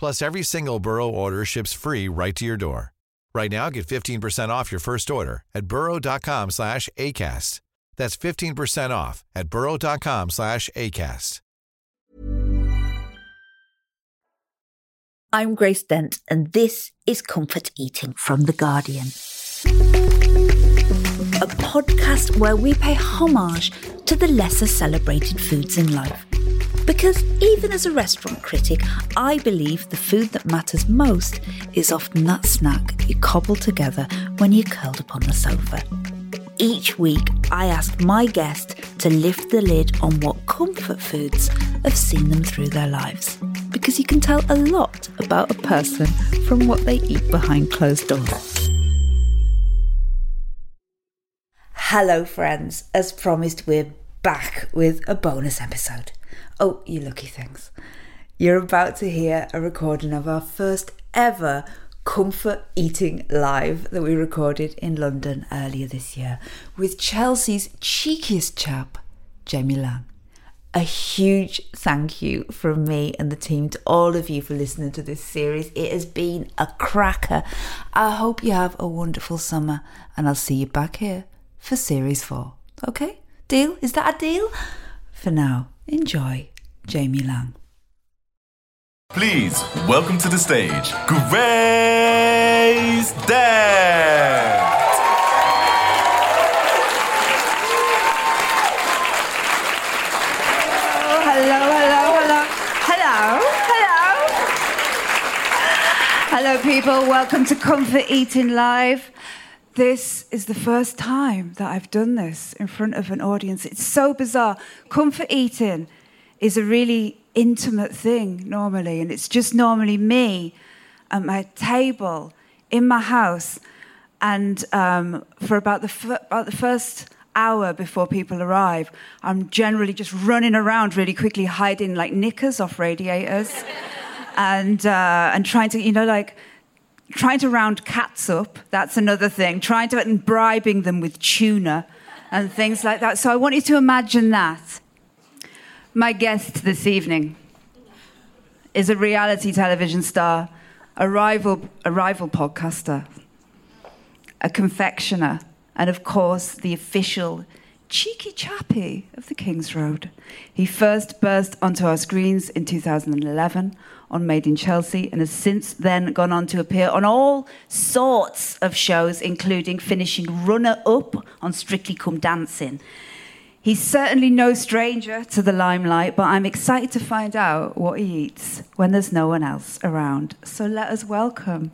Plus, every single Burrow order ships free right to your door. Right now, get 15% off your first order at burrow.com slash ACAST. That's 15% off at burrow.com slash ACAST. I'm Grace Dent, and this is Comfort Eating from The Guardian. A podcast where we pay homage to the lesser celebrated foods in life. Because even as a restaurant critic, I believe the food that matters most is often that snack you cobble together when you're curled up on the sofa. Each week, I ask my guest to lift the lid on what comfort foods have seen them through their lives. Because you can tell a lot about a person from what they eat behind closed doors. Hello, friends. As promised, we're back with a bonus episode. Oh, you lucky things. You're about to hear a recording of our first ever Comfort Eating Live that we recorded in London earlier this year with Chelsea's cheekiest chap, Jamie Laing. A huge thank you from me and the team to all of you for listening to this series. It has been a cracker. I hope you have a wonderful summer and I'll see you back here for series four. Okay? Deal? Is that a deal? For now, enjoy Jamie Laing. Please welcome to the stage, Grace. Oh, hello, hello, hello, hello, hello. Hello, people. Welcome to Comfort Eating Live. This is the first time that I've done this in front of an audience. It's so bizarre. Comfort eating is a really intimate thing normally, and it's just normally me at my table in my house. And um, for about the, f- about the first hour before people arrive, I'm generally just running around really quickly, hiding like knickers off radiators, and uh, and trying to, you know, like trying to round cats up. That's another thing. Trying to and bribing them with tuna and things like that. So I want you to imagine that. My guest this evening is a reality television star, a rival, a rival podcaster, a confectioner, and of course, the official cheeky chappy of the King's Road. He first burst onto our screens in 2011 on Made in Chelsea and has since then gone on to appear on all sorts of shows, including finishing runner up on Strictly Come Dancing. He's certainly no stranger to the limelight, but I'm excited to find out what he eats when there's no one else around. So let us welcome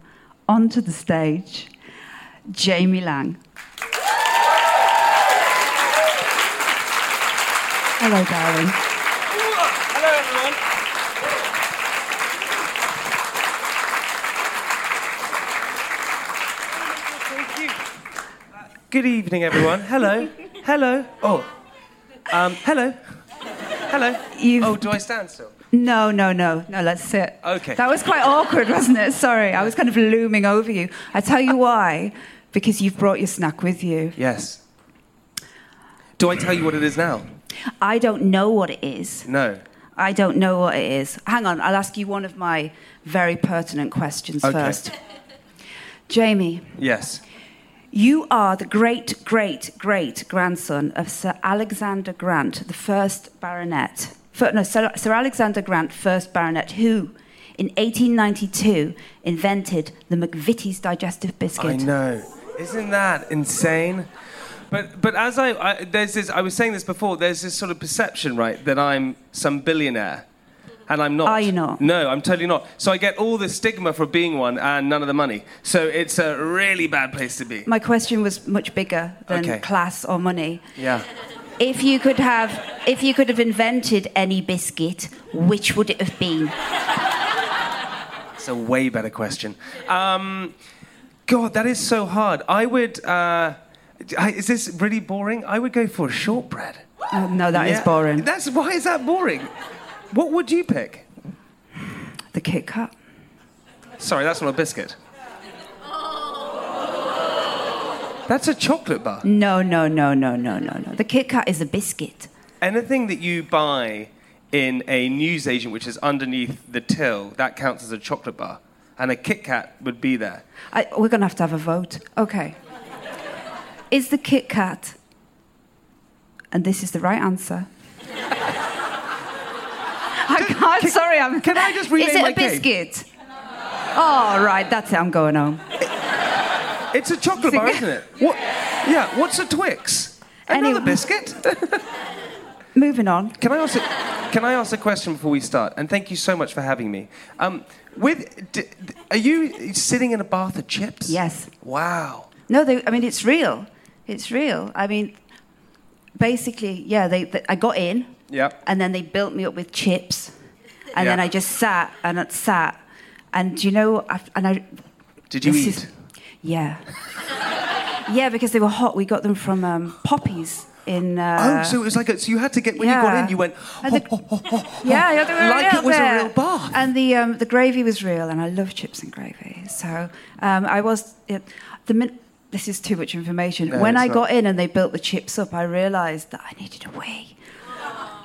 onto the stage Jamie Laing. Hello, darling. Hello, everyone. Thank you. Good evening, everyone. Hello. Hello. Oh. Um, hello. Hello. You've- Oh, do I stand still? No, no, no, no, let's sit. Okay. That was quite awkward, wasn't it? Sorry, I was kind of looming over you. I tell you why. Because you've brought your snack with you. Yes. Do I tell you what it is now? I don't know what it is. No. I don't know what it is. Hang on, I'll ask you one of my very pertinent questions Okay. first. Jamie, Yes. You are the great, great, great grandson of Sir Alexander Grant, the first baronet. Fir- no, Sir, Sir Alexander Grant, first baronet, who in 1892 invented the McVitie's digestive biscuit. I know. Isn't that insane? But but as I, I there's this I was saying this before. There's this sort of perception, right, that I'm some billionaire, and I'm not. Are you not? No, I'm totally not. So I get all the stigma for being one and none of the money. So it's a really bad place to be. My question was much bigger than Okay. class or money. Yeah. If you could have, if you could have invented any biscuit, which would it have been? It's a way better question. Um, God, that is so hard. I would. Uh, I, is this really boring? I would go for a shortbread. Oh, no, that is Yeah. boring. That's why is that boring? What would you pick? The Kit Kat. Sorry, that's not a biscuit. That's a chocolate bar. No, no, no, no, no, no, no. The Kit Kat is a biscuit. Anything that you buy in a newsagent which is underneath the till, that counts as a chocolate bar. And a Kit Kat would be there. I, we're going to have to have a vote. Okay. Is the Kit Kat, and this is the right answer. I can't, sorry, I'm. can I just rename Is it my a biscuit? Oh, right, that's it, I'm going home. It's a chocolate bar, isn't it? What? Yeah, what's a Twix? Another Anyway. biscuit? Moving on. Can I ask a, can I ask a question before we start? And thank you so much for having me. Um, with, d- d- are you sitting in a bath of chips? Yes. Wow. No, they, I mean, it's real. It's real. I mean, basically, yeah, they, they, I got in, Yep. and then they built me up with chips, and then I just sat and it sat, and you know, I, and I. Did you eat? is- yeah. yeah, because they were hot. We got them from um, Poppies in. Uh, oh, so it was like a, so you had to get when you got in, you went And the- "Oh, oh, oh, oh, Yeah, yeah, like it was there. a real bath. And the um, the gravy was real, and I love chips and gravy. So um, I was it, the min- This is too much information. No, when I not. got in and they built the chips up, I realised that I needed a wee.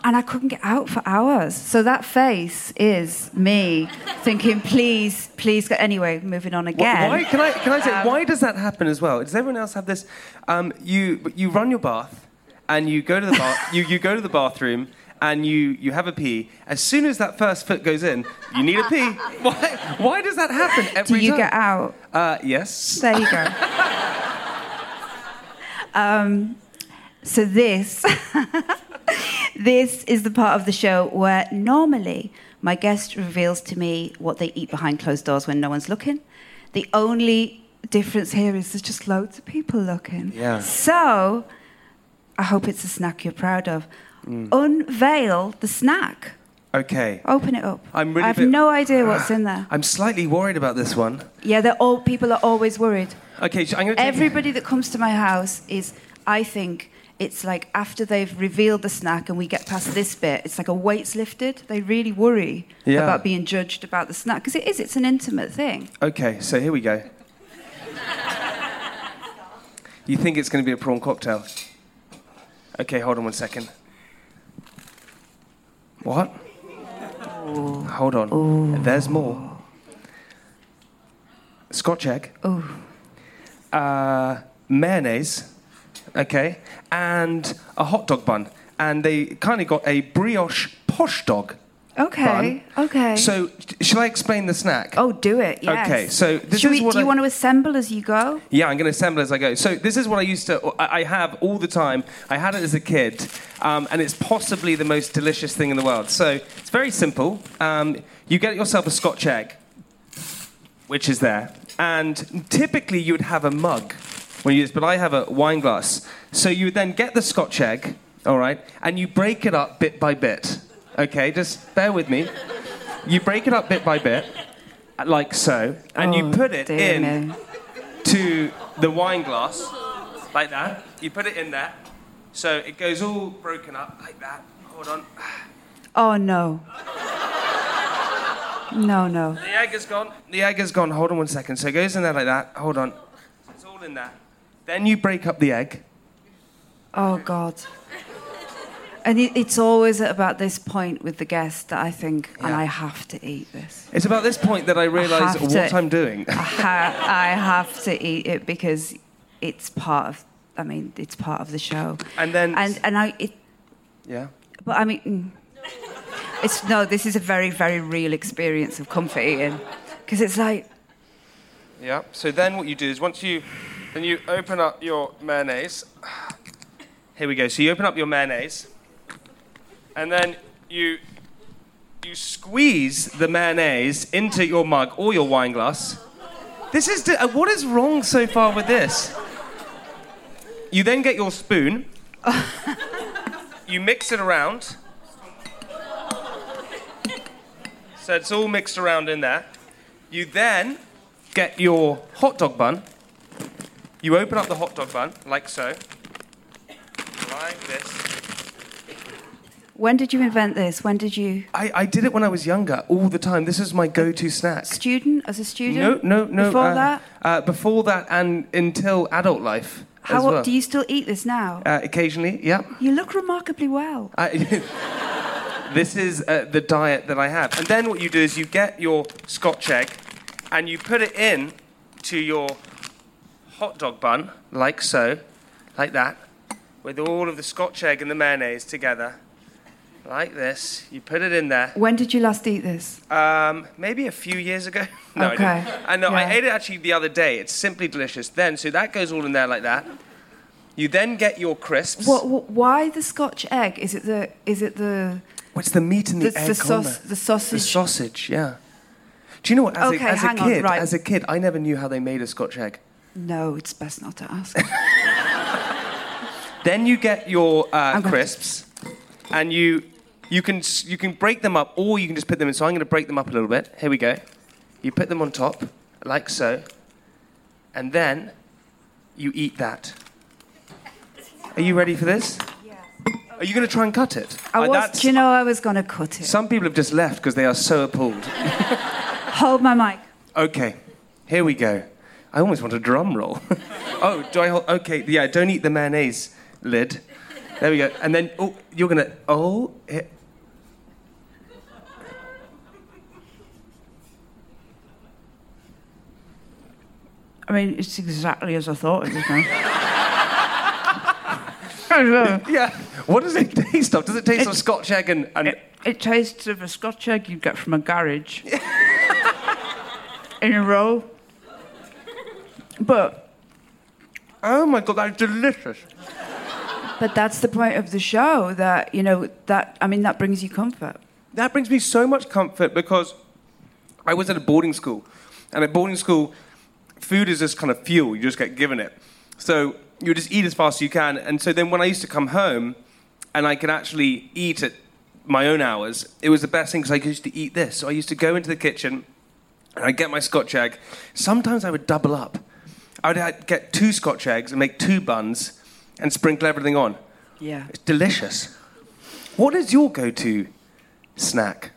And I couldn't get out for hours. So that face is me thinking, please, please. Go. Anyway, moving on again. Why can I can I say Um, why does that happen as well? Does everyone else have this? Um, you you run your bath and you go to the bath you, you go to the bathroom and you you have a pee. As soon as that first foot goes in, you need a pee. Why why does that happen every time? Do you time? get out? Uh, yes. There you go. um, so this, this is the part of the show where normally my guest reveals to me what they eat behind closed doors when no one's looking. The only difference here is there's just loads of people looking. Yeah. So I hope it's a snack you're proud of. Mm. Unveil the snack. Okay. Open it up. I'm really I have bit- no idea what's in there. I'm slightly worried about this one. Yeah, they're all people are always worried. Okay, so I'm going to take Everybody that comes to my house is, I think, it's like after they've revealed the snack and we get past this bit, it's like a weight's lifted. They really worry Yeah. about being judged about the snack because it is. It's an intimate thing. Okay, so here we go. You think it's going to be a prawn cocktail? Okay, hold on one second. What? Hold on. There's more. Scotch egg. Oh, Uh, mayonnaise. Okay, and a hot dog bun, and they kind of got a brioche posh dog. okay, bun. okay. So, shall I explain the snack? oh, do it. Yes. Okay, so this Should is we, what do you want to assemble as you go? Yeah, I'm going to assemble as I go. So this is what I used to, I I have all the time. I had it as a kid, um, and it's possibly the most delicious thing in the world. So it's very simple. Um, you get yourself a Scotch egg, which is there, and typically you would have a mug when you use, but I have a wine glass. So you would then get the Scotch egg, all right, and you break it up bit by bit. Okay, just bear with me. You break it up bit by bit, like so, and you Oh, put it in to the wine glass, like that. You put it in there, so it goes all broken up like that. Hold on. Oh no. No, no. The egg is gone. The egg is gone. Hold on one second. So it goes in there like that. Hold on. It's all in there. Then you break up the egg. Oh God. And it, it's always at about this point with the guest that I think, and I have to eat this. It's about this point that I realise what to- I'm doing. I, ha- I have to eat it because it's part of. I mean, it's part of the show. And then- and and I. It, yeah. but I mean, mm, it's no. This is a very very real experience of comfort eating, because it's like Yeah. So then what you do is once you Then you open up your mayonnaise. Here we go. So you open up your mayonnaise, and then you you squeeze the mayonnaise into your mug or your wine glass. This is di- what is wrong so far with this? You then get your spoon. you mix it around. So it's all mixed around in there. You then get your hot dog bun. You open up the hot dog bun, like so. Like this. When did you invent this? When did you I, I did it when I was younger, all the time. This is my go to snack. student as a student? No, no, no. Before uh, that, Uh, before that and until adult life. how well. do you still eat this now? Uh, occasionally, yeah. you look remarkably well. I, this is uh, the diet that I have. And then what you do is you get your scotch egg and you put it in to your hot dog bun, like so, like that, with all of the scotch egg and the mayonnaise together, like this. You put it in there. When did you last eat this? Um, maybe a few years ago. no, I, Okay. didn't. I know. I ate it actually the other day. It's simply delicious. Then, so that goes all in there like that. You then get your crisps. What, what, why the Scotch egg? Is it the is it the What's the meat and the, the, egg the, sauce, there? the sausage? The sausage, yeah. Do you know what? As, Okay, a, as a hang on, kid, right. as a kid, I never knew how they made a Scotch egg. No, it's best not to ask. Then you get your uh, crisps, and you you can you can break them up, or you can just put them in. So I'm going to break them up a little bit. Here we go. You put them on top, like so, and then you eat that. Are you ready for this? Yes. Are you going to try and cut it? I Uh, was, do you know I was going to cut it? Some people have just left because they are so appalled. Hold my mic. Okay, here we go. I almost want a drum roll. oh, do I hold? Okay, yeah, don't eat the mayonnaise lid. There we go. And then, oh, you're gonna, oh, it, I mean, it's exactly as I thought it was yeah. What does it taste of? Does it taste of It- Scotch egg and, and it, it tastes of a Scotch egg you'd get from a garage in a row. But oh my god, that's delicious. but that's the point of the show that you know that I mean that brings you comfort. That brings me so much comfort because I was at a boarding school, and at boarding school, food is just kind of fuel. You just get given it. So you just eat as fast as you can. And so then when I used to come home, and I could actually eat at my own hours, it was the best thing because I used to eat this. So I used to go into the kitchen, and I'd get my Scotch egg. Sometimes I would double up. I would get two Scotch eggs and make two buns, and sprinkle everything on. Yeah. It's delicious. What is your go-to snack?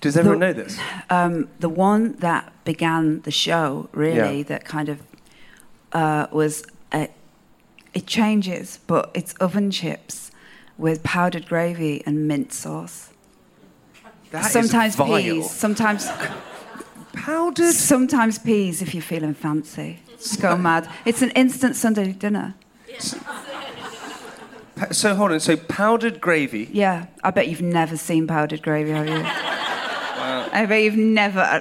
Does everyone The- know this? Um, the one that began the show, really, Yeah. that kind of uh, was uh it changes, but it's oven chips with powdered gravy and mint sauce. That sometimes peas, sometimes Powdered. sometimes peas if you're feeling fancy. Just go mad. It's an instant Sunday dinner. Pa- So hold on. So powdered gravy. Yeah, I bet you've never seen powdered gravy, have you? I bet you've never. uh,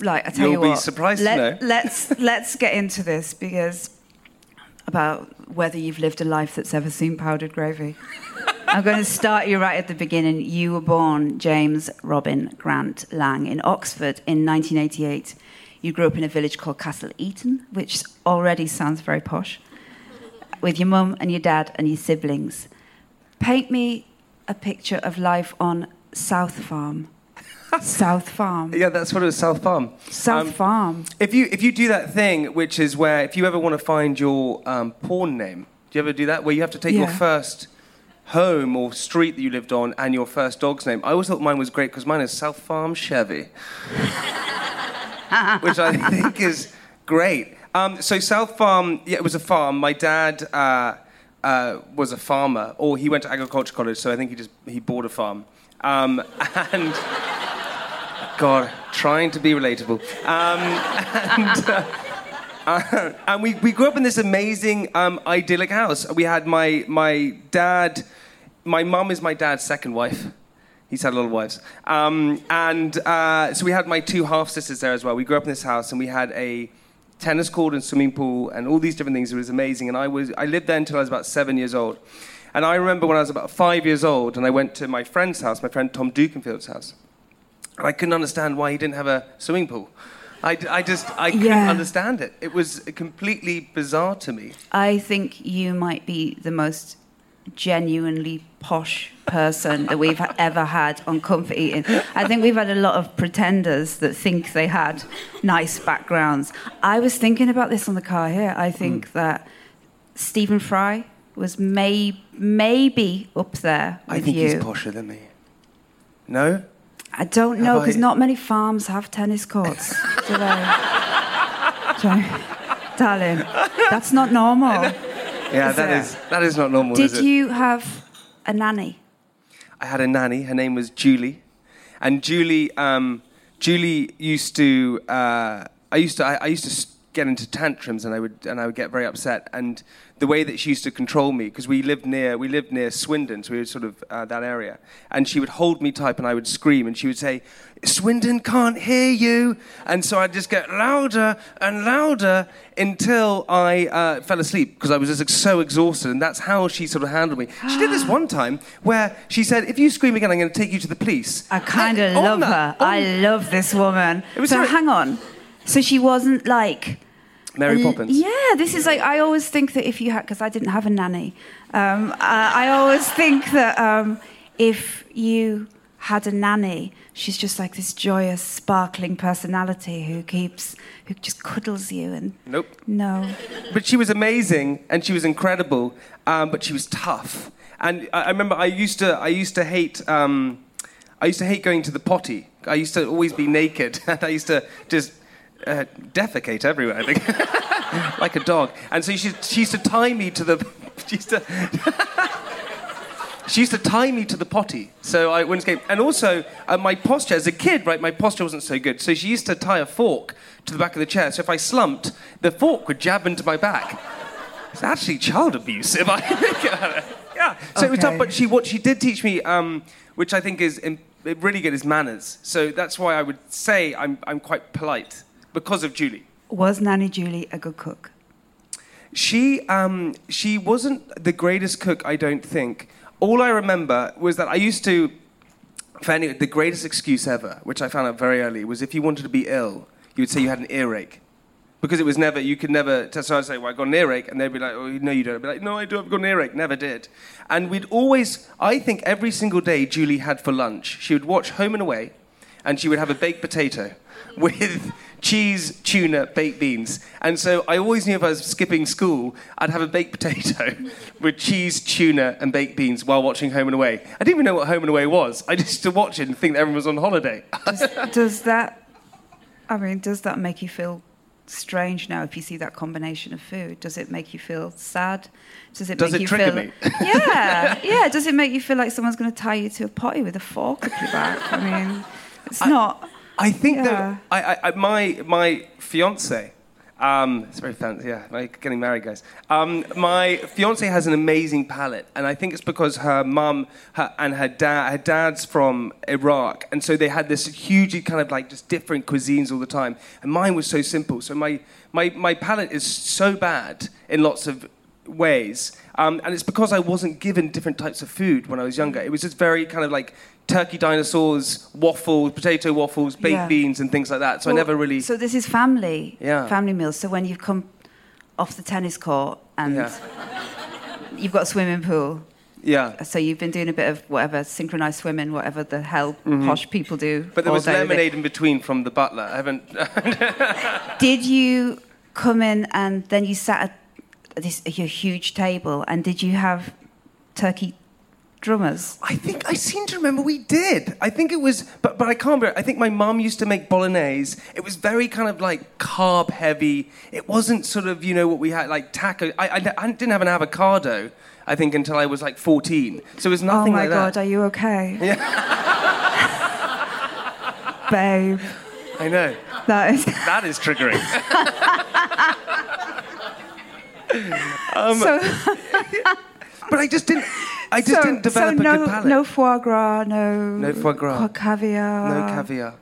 Like, I tell You'll You'll be what. surprised to know. Let's let's get into this because about whether you've lived a life that's ever seen powdered gravy. I'm going to start you right at the beginning. You were born James Robin Grant Laing in Oxford in 1988. You grew up in a village called Castle Eaton, which already sounds very posh, with your mum and your dad and your siblings. Paint me a picture of life on South Farm. South Farm. Yeah, that's what it was. South Farm. South Um, Farm. If you if you do that thing, which is where if you ever want to find your um, porn name, do you ever do that? Where you have to take your first home or street that you lived on and your first dog's name. I always thought mine was great because mine is South Farm Chevy, which I think is great. Um, so South Farm, yeah, it was a farm. My dad uh, uh, was a farmer, or he went to agriculture college, so I think he just he bought a farm. Um, and God, trying to be relatable. Um, and, uh, uh, and we, we grew up in this amazing, um, idyllic house. We had my, my dad, my mum is my dad's second wife. He's had a lot of wives. Um, and uh, so we had my two half sisters there as well. We grew up in this house and we had a tennis court and swimming pool and all these different things. It was amazing. And I, was, I lived there until I was about seven years old. And I remember when I was about five years old and I went to my friend's house, my friend Tom Dukenfield's house. And I couldn't understand why he didn't have a swimming pool. I, I just, I couldn't Yeah. understand it. It was completely bizarre to me. I think you might be the most genuinely posh person that we've ever had on Comfort Eating. I think we've had a lot of pretenders that think they had nice backgrounds. I was thinking about this on the car here. I think mm. that Stephen Fry was may, maybe up there with I think you. he's posher than me. No? I don't know because I- not many farms have tennis courts, do they? Darling, that's not normal. Yeah, Is that it? is, that is not normal, is Did you have a nanny? I had a nanny. Her name was Julie, and Julie, um, Julie used to. Uh, I used to. I, I used to s- get into tantrums, and I would and I would get very upset. And the way that she used to control me, because we lived near we lived near Swindon, so we were sort of uh, that area. And she would hold me tight, and I would scream, and she would say, "Swindon can't hear you," and so I'd just get louder and louder until I uh, fell asleep because I was just so exhausted, and that's how she sort of handled me. She did this one time where she said, "If you scream again, I'm going to take you to the police." I kind of love that- her. on- I love this woman. It was so hang on. So she wasn't like. Mary Poppins. Yeah, this is like I always think that if you had, because I didn't have a nanny, um, I, I always think that um, if you had a nanny, she's just like this joyous, sparkling personality who keeps, who just cuddles you and. Nope. No. But she was amazing and she was incredible, um, but she was tough. And I, I remember I used to, I used to hate, um, I used to hate going to the potty. I used to always be naked. and I used to just uh, defecate everywhere, I think, like a dog. And so she, she used to tie me to the, she used to, she used to tie me to the potty so I wouldn't escape. And also, uh, my posture as a kid, right, my posture wasn't so good. So she used to tie a fork to the back of the chair. So if I slumped, the fork would jab into my back. It's actually child abuse if I think about it. Yeah. So it was tough, but she, what she did teach me, um, which I think is really good, is manners. So that's why I would say I'm, I'm quite polite because of Julie. Was Nanny Julie a good cook? She um, she wasn't the greatest cook, I don't think. All I remember was that I used to. For any, the greatest excuse ever, which I found out very early, was if you wanted to be ill, you would say you had an earache. Because it was never, you could never, so I'd say, well, I've got an earache, and they'd be like, oh, no, you don't. I'd be like, no, I do, I've got an earache. Never did. And we'd always, I think every single day Julie had for lunch, she would watch Home and Away, and she would have a baked potato with cheese, tuna, baked beans. And so I always knew if I was skipping school, I'd have a baked potato with cheese, tuna, and baked beans while watching Home and Away. I didn't even know what Home and Away was. I just used to watch it and think that everyone was on holiday. does that i mean does that make you feel strange now if you see that combination of food does it make you feel sad does it Does make it you trigger feel me? yeah yeah does it make you feel like someone's going to tie you to a potty with a fork up your back i mean it's not I think Yeah. that I, I, I, my my fiance, um, it's very fancy. Yeah, like getting married, guys. Um, my fiance has an amazing palate, and I think it's because her mum her, and her dad, her dad's from Iraq, and so they had this hugely kind of like just different cuisines all the time. And mine was so simple. So my my my palate is so bad in lots of ways. Um, and it's because I wasn't given different types of food when I was younger. It was just very kind of like turkey dinosaurs, waffles, potato waffles, baked Yeah. beans, and things like that. So I never really. so this is family Yeah. family meals so when you've come off the tennis court and Yeah. you've got a swimming pool yeah. so you've been doing a bit of whatever synchronized swimming whatever the hell posh people do Mm-hmm. But there was lemonade in between from the butler. I haven't. Did you come in and then you sat at this your huge table and did you have turkey drummers? I think I seem to remember we did. I think it was, but but I can't remember. I think my mum used to make bolognese. It was very kind of like carb heavy. It wasn't sort of you know what we had like taco. I, I, I didn't have an avocado. I think until I was like 14. So it was oh nothing like that. oh my like god, that. are you okay? Yeah. Babe, I know that is that is triggering. Um, so. but I just didn't. I just so, didn't develop so no, a good palate. no foie gras, no No foie gras. ca- caviar, No caviar.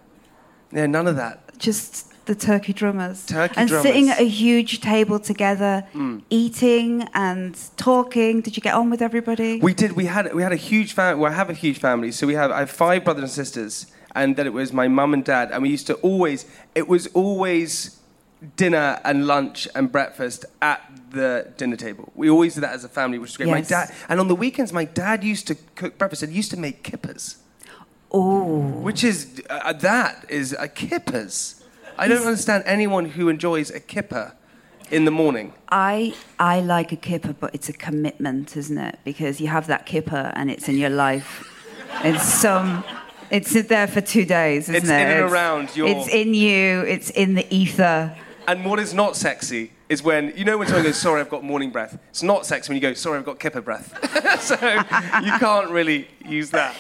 Yeah, none of that. just the turkey drummers. Turkey and drummers. sitting at a huge table together, mm. eating and talking. Did you get on with everybody? We did. We had we had a huge family. Well, I have a huge family. So we have I have five brothers and sisters, and then it was my mum and dad, and we used to always. It was always dinner and lunch and breakfast at the dinner table. We always did that as a family, which was great. My dad, and on the weekends, my dad used to cook breakfast and used to make kippers, oh, which is uh, that is a kippers. I don't understand anyone who enjoys a kipper in the morning. I I like a kipper, but it's a commitment, isn't it? Because you have that kipper and it's in your life. It's some. It's there for two days, isn't It's it? in and around your- It's in you. It's in the ether. And what is not sexy is when you know when someone goes, "Sorry, I've got morning breath." It's not sexy when you go, "Sorry, I've got kipper breath." so you can't really use that.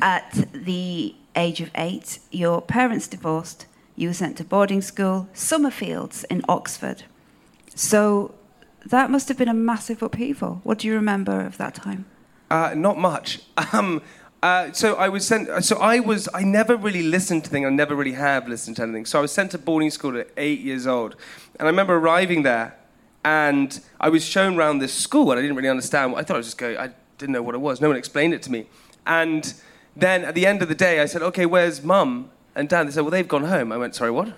At the age of eight, your parents divorced. You were sent to boarding school, Summerfields in Oxford. So that must have been a massive upheaval. What do you remember of that time? Uh, not much. Um, uh, so I was sent. So I was. I never really listened to things. I never really have listened to anything. So I was sent to boarding school at eight years old, and I remember arriving there, and I was shown around this school, and I didn't really understand. I thought I was just going. I didn't know what it was. No one explained it to me, and then at the end of the day, I said, "Okay, where's mum and dad?" They said, "Well, they've gone home." I went, "Sorry, what?"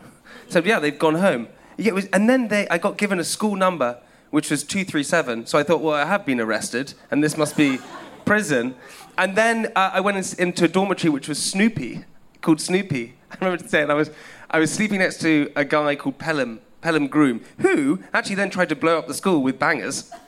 Said, "Yeah, they've gone home." Yeah, was, and then they, I got given a school number, which was two three seven. So I thought, well, I have been arrested, and this must be prison. And then uh, I went in, into a dormitory which was Snoopy, called Snoopy. I remember saying I was, I was sleeping next to a guy called Pelham, Pelham Groom, who actually then tried to blow up the school with bangers.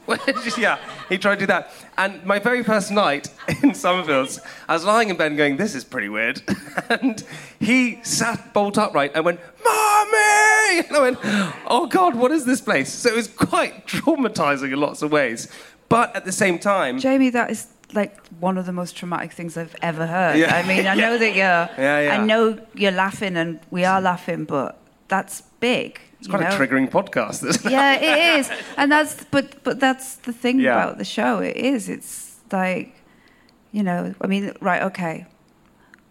Yeah, he tried to do that. And my very first night in Summerfields, I was lying in bed going, this is pretty weird. and he sat bolt upright and went, Mommy! And I went, oh God, what is this place? So it was quite traumatizing in lots of ways. But at the same time, Jamie, that is like one of the most traumatic things I've ever heard. Yeah. I mean, I know that you're, Yeah, yeah. I know you're laughing and we are laughing, but that's big. it's quite a triggering podcast. Isn't it? Yeah, it is, and that's but but that's the thing about the show. It is. It's like, you know, I mean, right? Okay.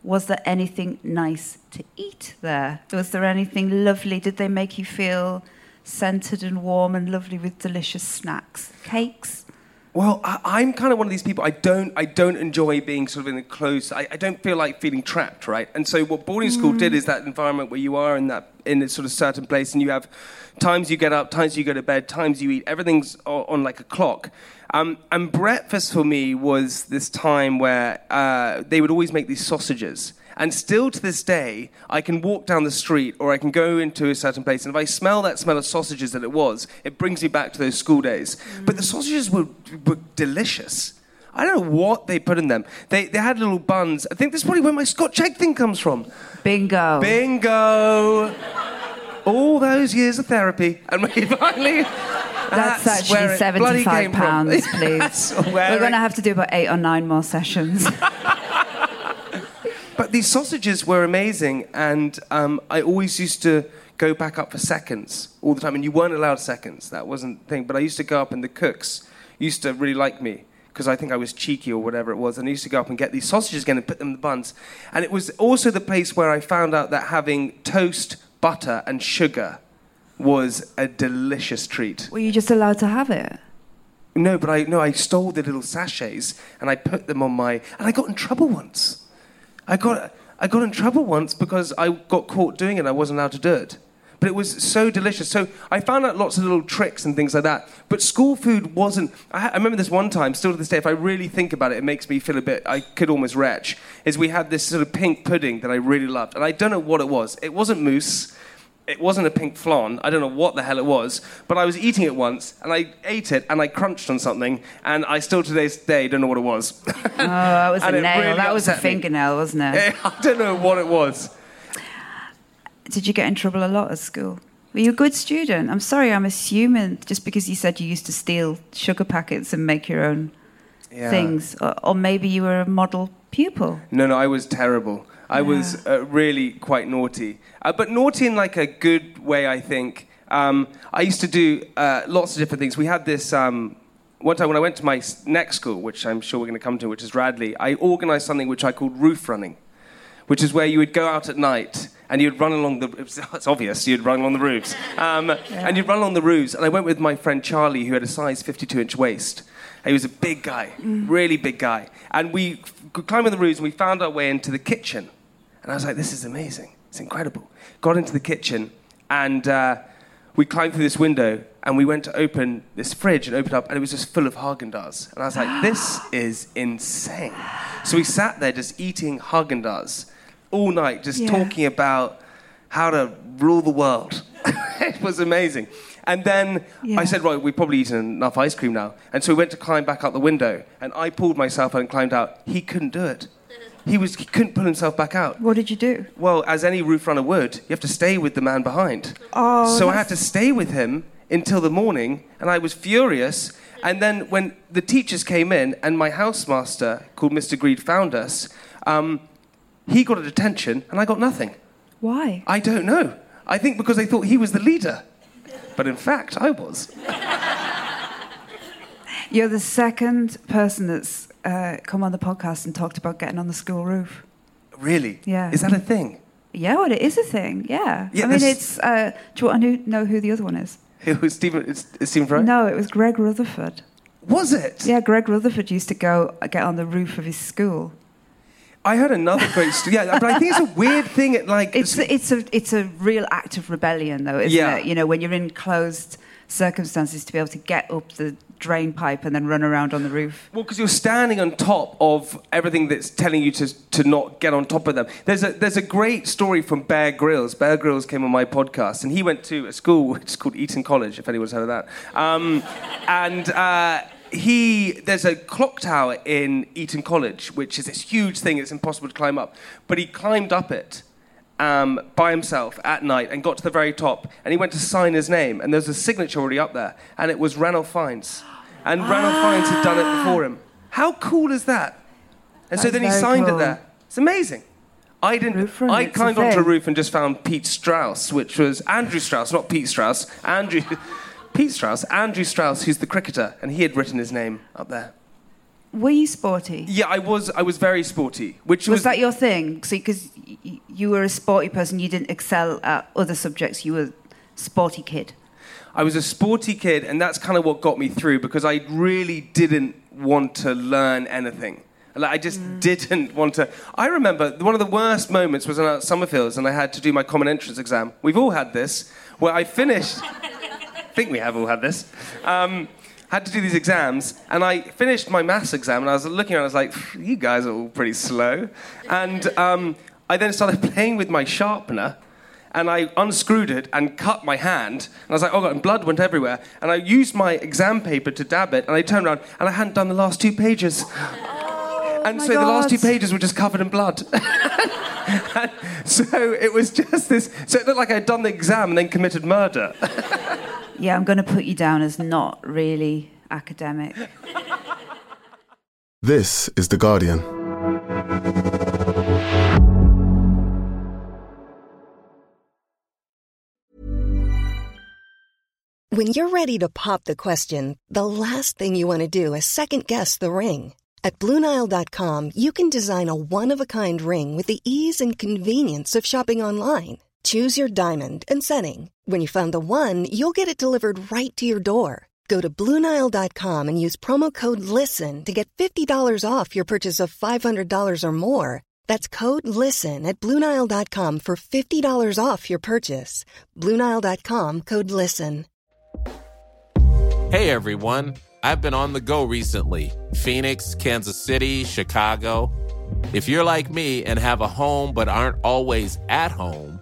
Was there anything nice to eat there? Was there anything lovely? Did they make you feel scented and warm and lovely with delicious snacks, cakes? Well, I, I'm kind of one of these people. I don't, I don't enjoy being sort of in a close. I, I don't feel like feeling trapped, right? And so, what boarding school did is that environment where you are in that in a sort of certain place, and you have times you get up, times you go to bed, times you eat. Everything's on, on like a clock. Um, and breakfast for me was this time where uh, they would always make these sausages. And still to this day, I can walk down the street or I can go into a certain place, and if I smell that smell of sausages that it was, it brings me back to those school days. But the sausages were, were delicious. I don't know what they put in them. They, they had little buns. I think this is probably where my Scotch egg thing comes from. Bingo. Bingo! All those years of therapy, and we finally. That's, where actually seventy-five pounds, please. We're going to have to do about eight or nine more sessions. But these sausages were amazing, and um, I always used to go back up for seconds all the time. And you weren't allowed seconds; that wasn't the thing. But I used to go up, and the cooks used to really like me because I think I was cheeky or whatever it was. And I used to go up and get these sausages again and put them in the buns. And it was also the place where I found out that having toast, butter, and sugar was a delicious treat. Were you just allowed to have it? No, but I no, I stole the little sachets and I put them on my and I got in trouble once. I got I got in trouble once because I got caught doing it. I wasn't allowed to do it. But it was so delicious. So I found out lots of little tricks and things like that. But school food wasn't. I, I remember this one time, still to this day, if I really think about it, it makes me feel a bit. I could almost retch. Is we had this sort of pink pudding that I really loved, and I don't know what it was. It wasn't mousse. It wasn't a pink flan. I don't know what the hell it was, but I was eating it once, and I ate it, and I crunched on something, and I still to today's day don't know what it was. Oh, that was a nail. really that was a upset me. fingernail, wasn't it? I don't know what it was. Did you get in trouble a lot at school? Were you a good student? I'm sorry, I'm assuming just because you said you used to steal sugar packets and make your own Yeah. things, or, or maybe you were a model pupil. No, no, I was terrible. I was uh, really quite naughty, uh, but naughty in like a good way, I think. Um, I used to do uh, lots of different things. We had this um, one time when I went to my next school, which I'm sure we're going to come to, which is Radley. I organised something which I called roof running, which is where you would go out at night and you'd run along the. It's obvious you'd run along the roofs, um, and you'd run along the roofs. And I went with my friend Charlie, who had a size 52 inch waist. He was a big guy, really big guy, and we climbed on the roofs and we found our way into the kitchen. And I was like, "This is amazing! It's incredible." Got into the kitchen, and uh, we climbed through this window, and we went to open this fridge and opened up, and it was just full of Haagen Dazs. And I was like, "This is insane!" So we sat there just eating Haagen Dazs all night, just Yeah. talking about how to rule the world. it was amazing. And then Yeah. I said, right, we've probably eaten enough ice cream now. And so we went to climb back out the window, and I pulled myself out and climbed out. He couldn't do it. He, was, he couldn't pull himself back out. What did you do? Well, as any roof runner would, you have to stay with the man behind. Oh, so I had to stay with him until the morning, and I was furious. And then when the teachers came in, and my housemaster, called Mr. Greed, found us, um, he got a detention, and I got nothing. Why? I don't know. I think because they thought he was the leader. But in fact, I was. You're the second person that's uh, come on the podcast and talked about getting on the school roof. Really? Yeah. Is that a thing? Yeah, well, it is a thing. Yeah. Yeah, I mean, it's. Uh, do you want to know who the other one is? It was Stephen, it's, it's Stephen Fry? No, it was Greg Rutherford. Was it? Yeah, Greg Rutherford used to go get on the roof of his school. I heard another great story. Yeah, but I think it's a weird thing. At like, It's a, it's a it's a real act of rebellion, though, isn't Yeah. it? You know, when you're in closed circumstances, to be able to get up the drain pipe and then run around on the roof. Well, because you're standing on top of everything that's telling you to, to not get on top of them. There's a, there's a great story from Bear Grylls. Bear Grylls came on my podcast, and he went to a school which is called Eton College, if anyone's heard of that. Um, and uh, he, there's a clock tower in Eton College, which is this huge thing. It's impossible to climb up. But he climbed up it um, by himself at night and got to the very top. And he went to sign his name, and there's a signature already up there, and it was Ranulph Fiennes. And Ranulph Fiennes had done it before him. How cool is that? And so That's then he signed cool. it there. It's amazing. I didn't. Roof run, I climbed onto a roof and just found Pete Strauss, which was Andrew Strauss, not Pete Strauss. Andrew, Pete Strauss, Andrew Strauss, who's the cricketer, and he had written his name up there. Were you sporty? Yeah, I was. I was very sporty, which Was was, that your thing? See, because you were a sporty person, you didn't excel at other subjects. You were a sporty kid. I was a sporty kid, and that's kind of what got me through because I really didn't want to learn anything. Like, I just didn't want to. I remember one of the worst moments was when I was at Summerfields and I had to do my common entrance exam. We've all had this, where I finished. I think we have all had this. Um, had to do these exams, and I finished my maths exam, and I was looking around, I was like, you guys are all pretty slow. And um, I then started playing with my sharpener, and I unscrewed it and cut my hand. And I was like, oh god, and blood went everywhere. And I used my exam paper to dab it, and I turned around, and I hadn't done the last two pages. and my so the last two pages were just covered in blood. So it was just this. So it looked like I'd done the exam and then committed murder. Yeah, I'm going to put you down as not really academic. This is The Guardian. When you're ready to pop the question, the last thing you want to do is second guess the ring. At Bluenile.com, you can design a one of a kind ring with the ease and convenience of shopping online. Choose your diamond and setting. When you find the one, you'll get it delivered right to your door. Go to Bluenile.com and use promo code LISTEN to get $50 off your purchase of $500 or more. That's code LISTEN at Bluenile.com for $50 off your purchase. Bluenile.com code LISTEN. Hey everyone, I've been on the go recently Phoenix, Kansas City, Chicago. If you're like me and have a home but aren't always at home,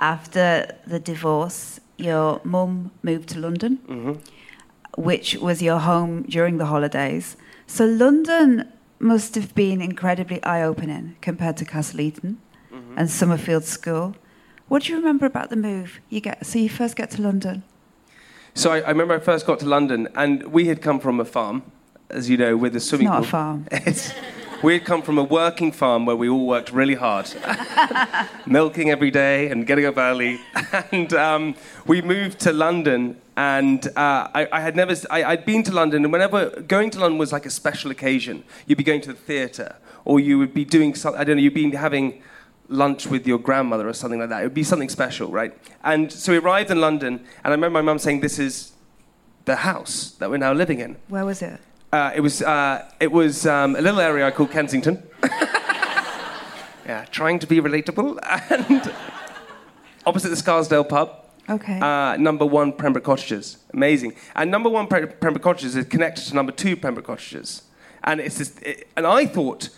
After the divorce, your mum moved to London, Mm-hmm. which was your home during the holidays. So London must have been incredibly eye opening compared to Castle Eaton Mm-hmm. and Summerfield School. What do you remember about the move? You get so you first get to London. So I, I remember I first got to London, and we had come from a farm, as you know, with a swimming not a pool. farm. We had come from a working farm where we all worked really hard, milking every day and getting up early. And um, we moved to London, and uh, I, I had never, I, I'd been to London, and whenever going to London was like a special occasion, you'd be going to the theatre, or you would be doing something, I don't know, you'd be having lunch with your grandmother or something like that. It would be something special, right? And so we arrived in London, and I remember my mum saying, This is the house that we're now living in. Where was it? Uh, it was, uh, it was um, a little area I called Kensington. yeah, trying to be relatable. And opposite the Scarsdale pub. Okay. Uh, number one, Pembroke Cottages. Amazing. And number one, Pembroke Cottages is connected to number two, Pembroke Cottages. And, it's this, it, and I thought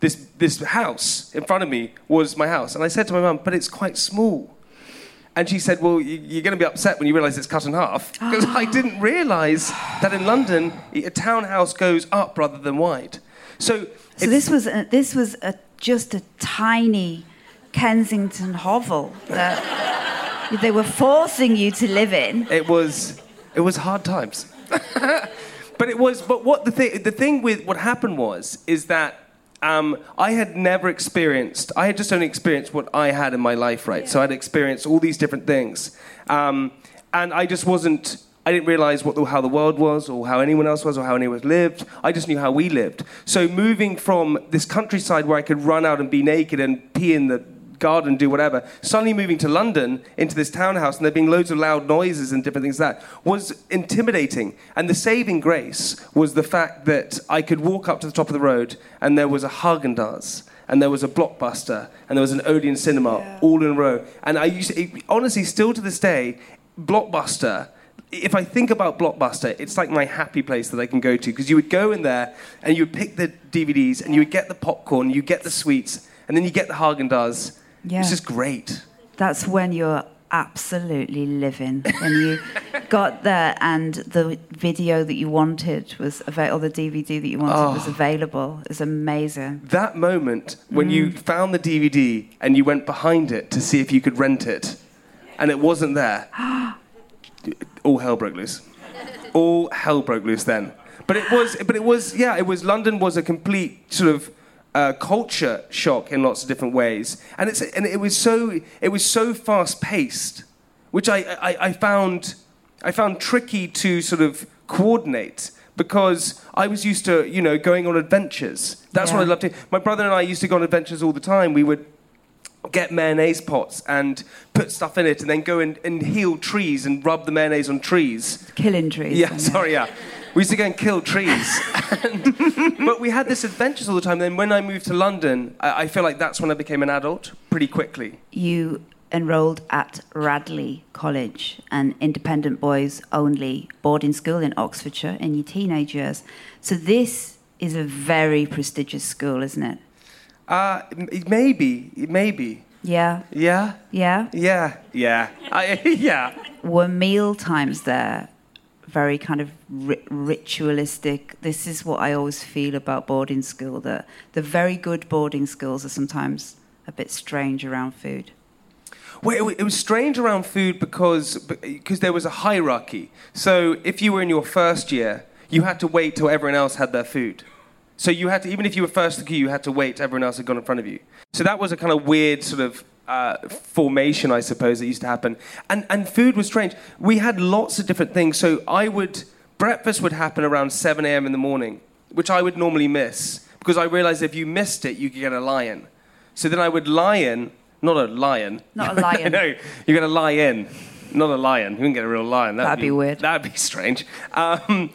this, this house in front of me was my house. And I said to my mum, but it's quite small. And she said, Well, you- you're going to be upset when you realise it's cut in half. Because I didn't realise that in London, a townhouse goes up rather than wide. So, So this was a, this was a, just a tiny Kensington hovel that they were forcing you to live in. it was it was hard times but it was but what the thing the thing with what happened was is that um, I had never experienced I had just only experienced what I had in my life right so I'd experienced all these different things um, and I just wasn't I didn't realize what the, how the world was or how anyone else was or how anyone lived. I just knew how we lived. So moving from this countryside where I could run out and be naked and pee in the garden, do whatever, suddenly moving to London into this townhouse and there being loads of loud noises and different things like that was intimidating. And the saving grace was the fact that I could walk up to the top of the road and there was a Haagen-Dazs and there was a Blockbuster and there was an Odeon Cinema all in a row. And I used to, it- honestly, still to this day, Blockbuster if I think about Blockbuster, it's like my happy place that I can go to because you would go in there and you would pick the DVDs and you would get the popcorn, you get the sweets, and then you get the Haagen Dazs. Yeah. It's just great. That's when you're absolutely living. When you got there and the video that you wanted was available, or the DVD that you wanted was oh. available. It was amazing. That moment when you mm. found the DVD and you went behind it to see if you could rent it, and it wasn't there, all hell broke loose. All hell broke loose then. But it was, but it was, yeah, it was. London was a complete sort of uh, culture shock in lots of different ways, and it's and it was so it was so fast paced, which I, I, I found I found tricky to sort of coordinate because I was used to you know going on adventures. That's what I Yeah. loved. To, my brother and I used to go on adventures all the time. We would get mayonnaise pots and put stuff in it and then go and, and heal trees and rub the mayonnaise on trees. Killing trees. Yeah, sorry, yeah. We used to go and kill trees. And- but we had this adventures all the time. Then when I moved to London, I, I feel like that's when I became an adult pretty quickly. You enrolled at Radley College, an independent boys only boarding school in Oxfordshire in your teenage years. So this is a very prestigious school, isn't it? Uh, m- maybe, maybe. Yeah. Yeah? Yeah. Yeah. Yeah. I, yeah. Were meal times there very kind of ri- ritualistic? This is what I always feel about boarding school that the very good boarding schools are sometimes a bit strange around food. Well, it, was strange around food because because there was a hierarchy. So if you were in your first year, you had to wait till everyone else had their food. So you had to, even if you were first the queue, you had to wait till everyone else had gone in front of you. So that was a kind of weird sort of uh, formation, I suppose, that used to happen. And and food was strange. We had lots of different things. So I would breakfast would happen around 7 a.m. in the morning, which I would normally miss because I realized if you missed it, you could get a lion. So then I would lion, not a lion. Not a lion. no, you're going to lie in, not a lion. You wouldn't get a real lion. That'd be weird. That'd be strange. Um,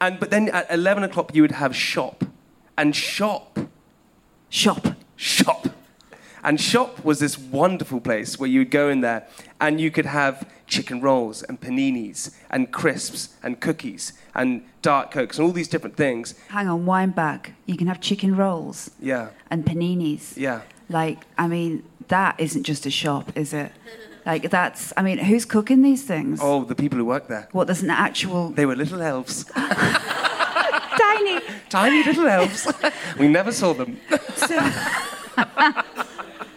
and but then at 11 o'clock you would have shop, and shop, Shop. shop, and shop was this wonderful place where you would go in there and you could have chicken rolls and paninis and crisps and cookies and dark cokes and all these different things. Hang on, wind back. You can have chicken rolls Yeah, and paninis. yeah. Like, I mean, that isn't just a shop, is it? Like, that's, I mean, who's cooking these things? Oh, the people who work there. What, there's an actual They were little elves. tiny, Tiny little elves. we never saw them.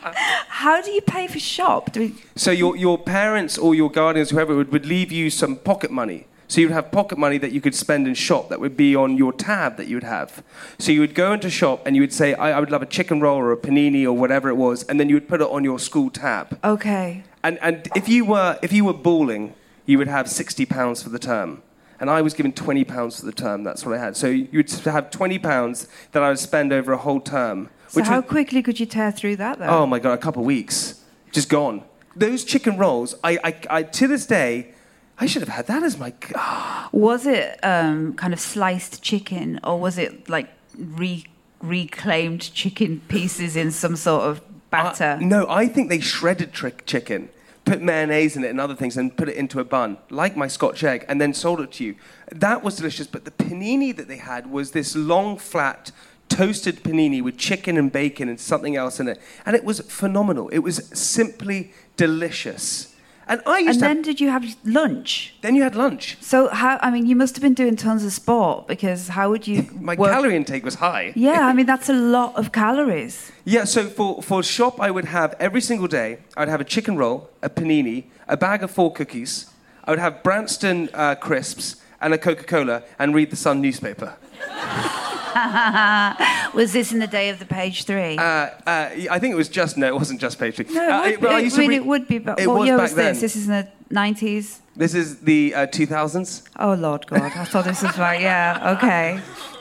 How do you pay for shop? Do we, So your, your parents or your guardians, whoever, would, would leave you some pocket money. So you'd have pocket money that you could spend in shop that would be on your tab that you would have. So you would go into shop and you would say, I, I would love a chicken roll or a panini or whatever it was, and then you would put it on your school tab. okay. And, and if, you were, if you were balling, you would have £60 for the term. And I was given £20 for the term, that's what I had. So you would have £20 that I would spend over a whole term. So how was- quickly could you tear through that, though? Oh my god, a couple of weeks, just gone. Those chicken rolls, I, I, I to this day, I should have had that as my. ah. Was it um, kind of sliced chicken, or was it like re- reclaimed chicken pieces in some sort of batter? I- no, I think they shredded trick chicken, put mayonnaise in it and other things, and put it into a bun, like my Scotch egg, and then sold it to you. That was delicious. But the panini that they had was this long, flat. Toasted panini with chicken and bacon and something else in it. And it was phenomenal. It was simply delicious. And I used and to then have, did you have lunch? then you had lunch. So how? I mean, you must have been doing tons of sport because how would you? My work- calorie intake was high. Yeah, I mean that's a lot of calories. Yeah, so for, for shop, I would have every single day, I'd have a chicken roll, a panini, a bag of four cookies, I would have Branston uh, crisps and a Coca Cola and read the Sun newspaper. Was this in the day of the page three? Uh, uh, I think it was just, no, it wasn't just page three. no, Uh, it would, but be, I I mean, read- it would be. But it what was year back was this? then. This is in the nineties. This is the uh, 2000s. Oh Lord God! I thought this was right. Yeah. Okay.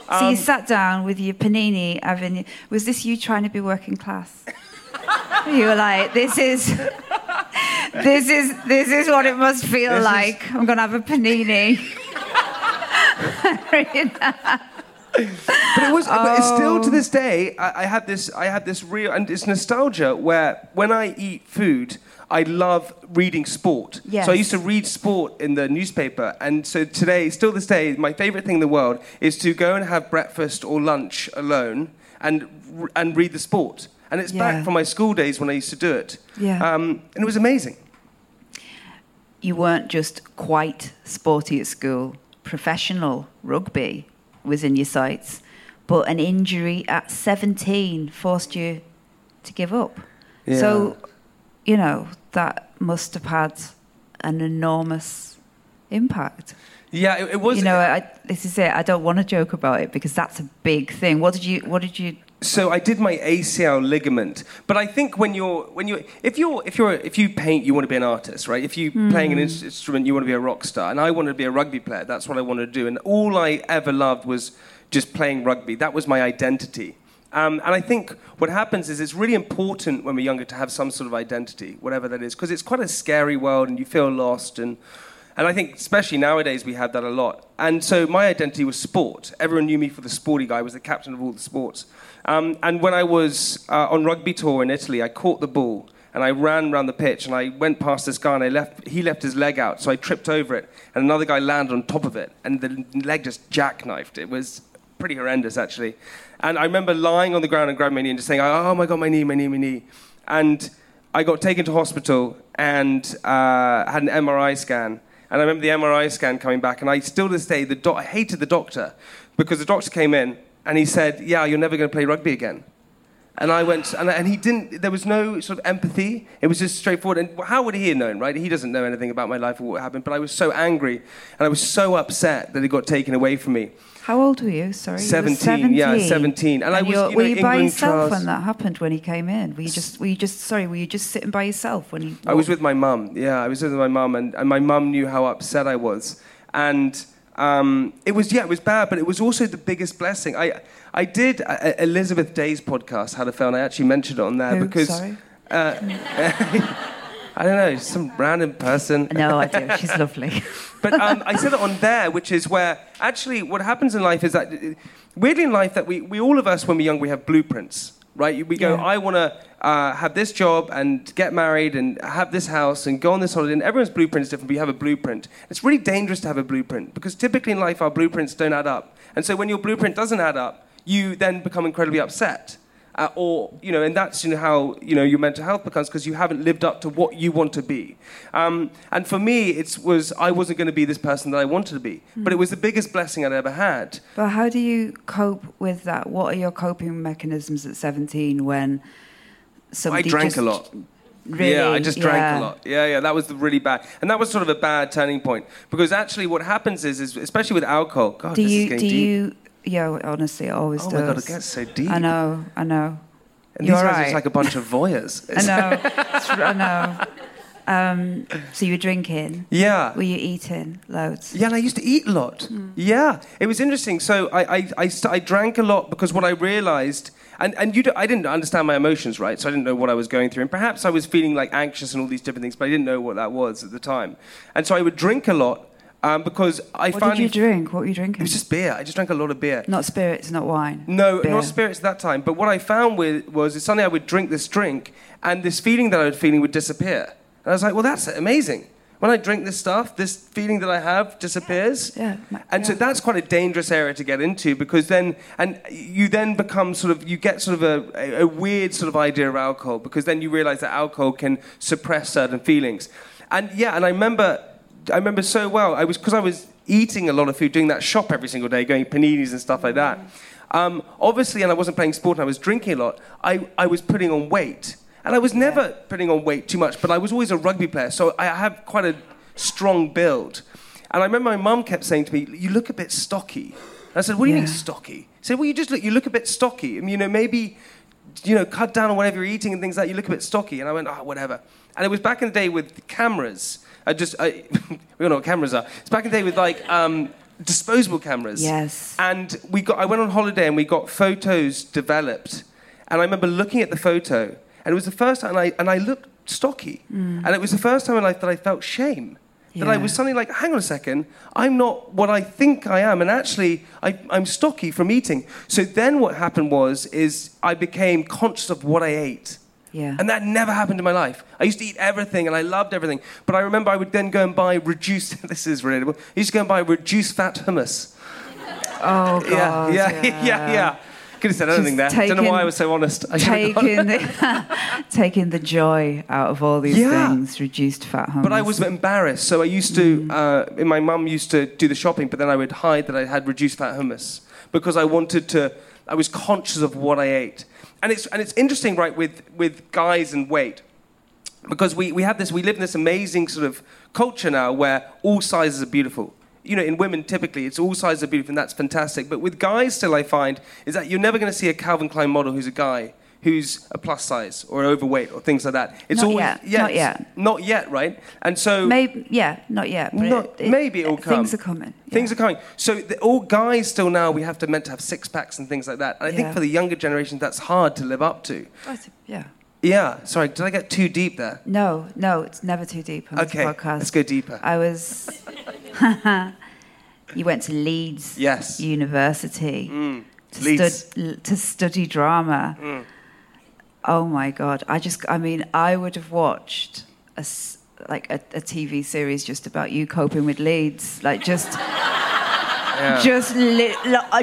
So Um, you sat down with your panini, having. Was this you trying to be working class? you were like, "This is, this is, this is what it must feel This is- like. I'm gonna have a panini." But it was. But it's still Oh. to this day. I, I have this. I have this real, and it's nostalgia. Where when I eat food, I love reading sport. Yes. So I used to read sport in the newspaper, and so today, still this day, my favorite thing in the world is to go and have breakfast or lunch alone and and read the sport. And it's Yeah. back from my school days when I used to do it. Yeah. Um, and it was amazing. you weren't just quite sporty at school. Professional rugby was in your sights, but an injury at 17 forced you to give up. So, you know, that must have had an enormous impact. Yeah, it, it was. you know, I, this is it. I don't want to joke about it because that's a big thing. What did you? What did you? So I did my ACL ligament, but I think when you're when you if you're if you're if you paint, you want to be an artist, right? If you're playing an ins- instrument, you want to be a rock star. And I wanted to be a rugby player. That's what I wanted to do. And all I ever loved was just playing rugby. That was my identity. Um, and I think what happens is it's really important when we're younger to have some sort of identity, whatever that is, because it's quite a scary world and you feel lost and. And I think, especially nowadays, we have that a lot. And so my identity was sport. Everyone knew me for the sporty guy. I was the captain of all the sports. Um, and when I was uh, on rugby tour in Italy, I caught the ball and I ran around the pitch and I went past this guy and I left, he left his leg out. So I tripped over it and another guy landed on top of it and the leg just jackknifed. It was pretty horrendous, actually. And I remember lying on the ground and grabbing my knee and just saying, oh my God, my knee, my knee, my knee. And I got taken to hospital and uh, had an MRI scan. And I remember the MRI scan coming back, and I still to this day, the I hated the doctor because the doctor came in and he said, "Yeah, you're never going to play rugby again." And I went, and, and he didn't. There was no sort of empathy. It was just straightforward. And how would he have known, right? He doesn't know anything about my life or what happened. But I was so angry, and I was so upset that it got taken away from me. How old were you? Sorry, You were 17, yeah, 17. And I was, you know, were you by yourself trials- when that happened? When he came in, were you just? Were you just? Sorry, were you just sitting by yourself when he? I was with my mum. Yeah, I was with my mum, and, and my mum knew how upset I was, and um, it was yeah, it was bad, but it was also the biggest blessing. I I did uh, Elizabeth Day's podcast, to Fail, and I actually mentioned it on there Who? because. Uh, I don't know, some random person. No, I do. She's lovely. But um, I said it on there, which is where actually what happens in life is that uh, weirdly in life that we, we all of us when we're young we have blueprints, right? We go, Yeah. I want to uh, have this job and get married and have this house and go on this holiday. And everyone's blueprint is different. But you have a blueprint. It's really dangerous to have a blueprint because typically in life our blueprints don't add up. And so when your blueprint doesn't add up, you then become incredibly upset. Uh, or you know, and that's you know how you know your mental health becomes because you haven't lived up to what you want to be. Um, and for me, it was I wasn't going to be this person that I wanted to be, but it was the biggest blessing I'd ever had. But how do you cope with that? What are your coping mechanisms at 17 when I drank a lot. Really? Yeah, I just drank Yeah. a lot. Yeah, yeah, that was really bad, and that was sort of a bad turning point because actually, what happens is, is especially with alcohol. God, Do this is you? getting Do deep. you? Yeah, honestly, it always Oh does. my God, it gets so deep. I know. I know. And You're these guys are right. just like a bunch of voyeurs. I know. I know. Um, so you were drinking. Yeah. Were you eating loads? Yeah, and I used to eat a lot. Yeah, it was interesting. So I, I, I, st- I drank a lot because what I realized, and, and you do, I didn't understand my emotions, right? So I didn't know what I was going through. And perhaps I was feeling like anxious and all these different things, but I didn't know what that was at the time. And so I would drink a lot um, because I What found did you drink? What were you drinking? it was just beer. I just drank a lot of beer. Not spirits, not wine. No, Beer. not spirits at that time. But what I found with, was suddenly I would drink this drink, and this feeling that I was feeling would disappear. And I was like, well, that's amazing. When I drink this stuff, this feeling that I have disappears. Yeah, ma- And so that's quite a dangerous area to get into because then, and you then become sort of, you get sort of a, a, a weird sort of idea of alcohol because then you realize that alcohol can suppress certain feelings. And yeah, and I remember, I remember so well, I was, because I was eating a lot of food, doing that shop every single day, going paninis and stuff like that. Um, obviously, and I wasn't playing sport and I was drinking a lot, I, I was putting on weight. And I was never putting on weight too much, but I was always a rugby player, so I have quite a strong build. And I remember my mum kept saying to me, "You look a bit stocky." And I said, "What do you mean stocky?" She said, "Well, you just look. You look a bit stocky. I mean, you know, maybe, you know, cut down on whatever you're eating and things like. that. You look a bit stocky." And I went, "Oh, whatever." And it was back in the day with cameras. I just, I, we all know what cameras are. It's back in the day with like um, disposable cameras. Yes. And we got. I went on holiday and we got photos developed. And I remember looking at the photo, and it was the first time, and I, and I looked stocky. Mm. And it was the first time in life that I felt shame. That I was suddenly like, hang on a second, I'm not what I think I am, and actually, I, I'm stocky from eating. So then what happened was, is I became conscious of what I ate. Yeah. And that never happened in my life. I used to eat everything and I loved everything. But I remember I would then go and buy reduced, this is relatable, I used to go and buy reduced fat hummus. Oh God. yeah, yeah, yeah, yeah. Could have said anything there. Just Don't know why I was so honest. I Taking the, taking the joy out of all these Yeah. things, reduced fat hummus. But I was embarrassed, so I used to. Mm. Uh, my mum used to do the shopping, but then I would hide that I had reduced fat hummus because I wanted to. I was conscious of what I ate, and it's and it's interesting, right, with with guys and weight, because we we have this. We live in this amazing sort of culture now where all sizes are beautiful. You know, in women typically it's all sizes of beautiful, and that's fantastic. But with guys, still I find is that you're never going to see a Calvin Klein model who's a guy who's a plus size or overweight or things like that. It's Not always yet, yeah, not yet. not yet, right? And so Maybe, yeah, not yet. But not, it, it- maybe it'll come. Things are coming. Things are coming. So the, all guys still now we have to meant to have six packs and things like that. And I think for the younger generation that's hard to live up to. Thi- Yeah. Yeah. Sorry, did I get too deep there? No, no, it's never too deep on Okay, this podcast. let's go deeper. I was. you went to Leeds Yes. Mm. University to, Leeds. to study drama. Mm. Oh my God! I just, I mean, I would have watched a like a, a TV series just about you coping with Leeds, like just. Just, li-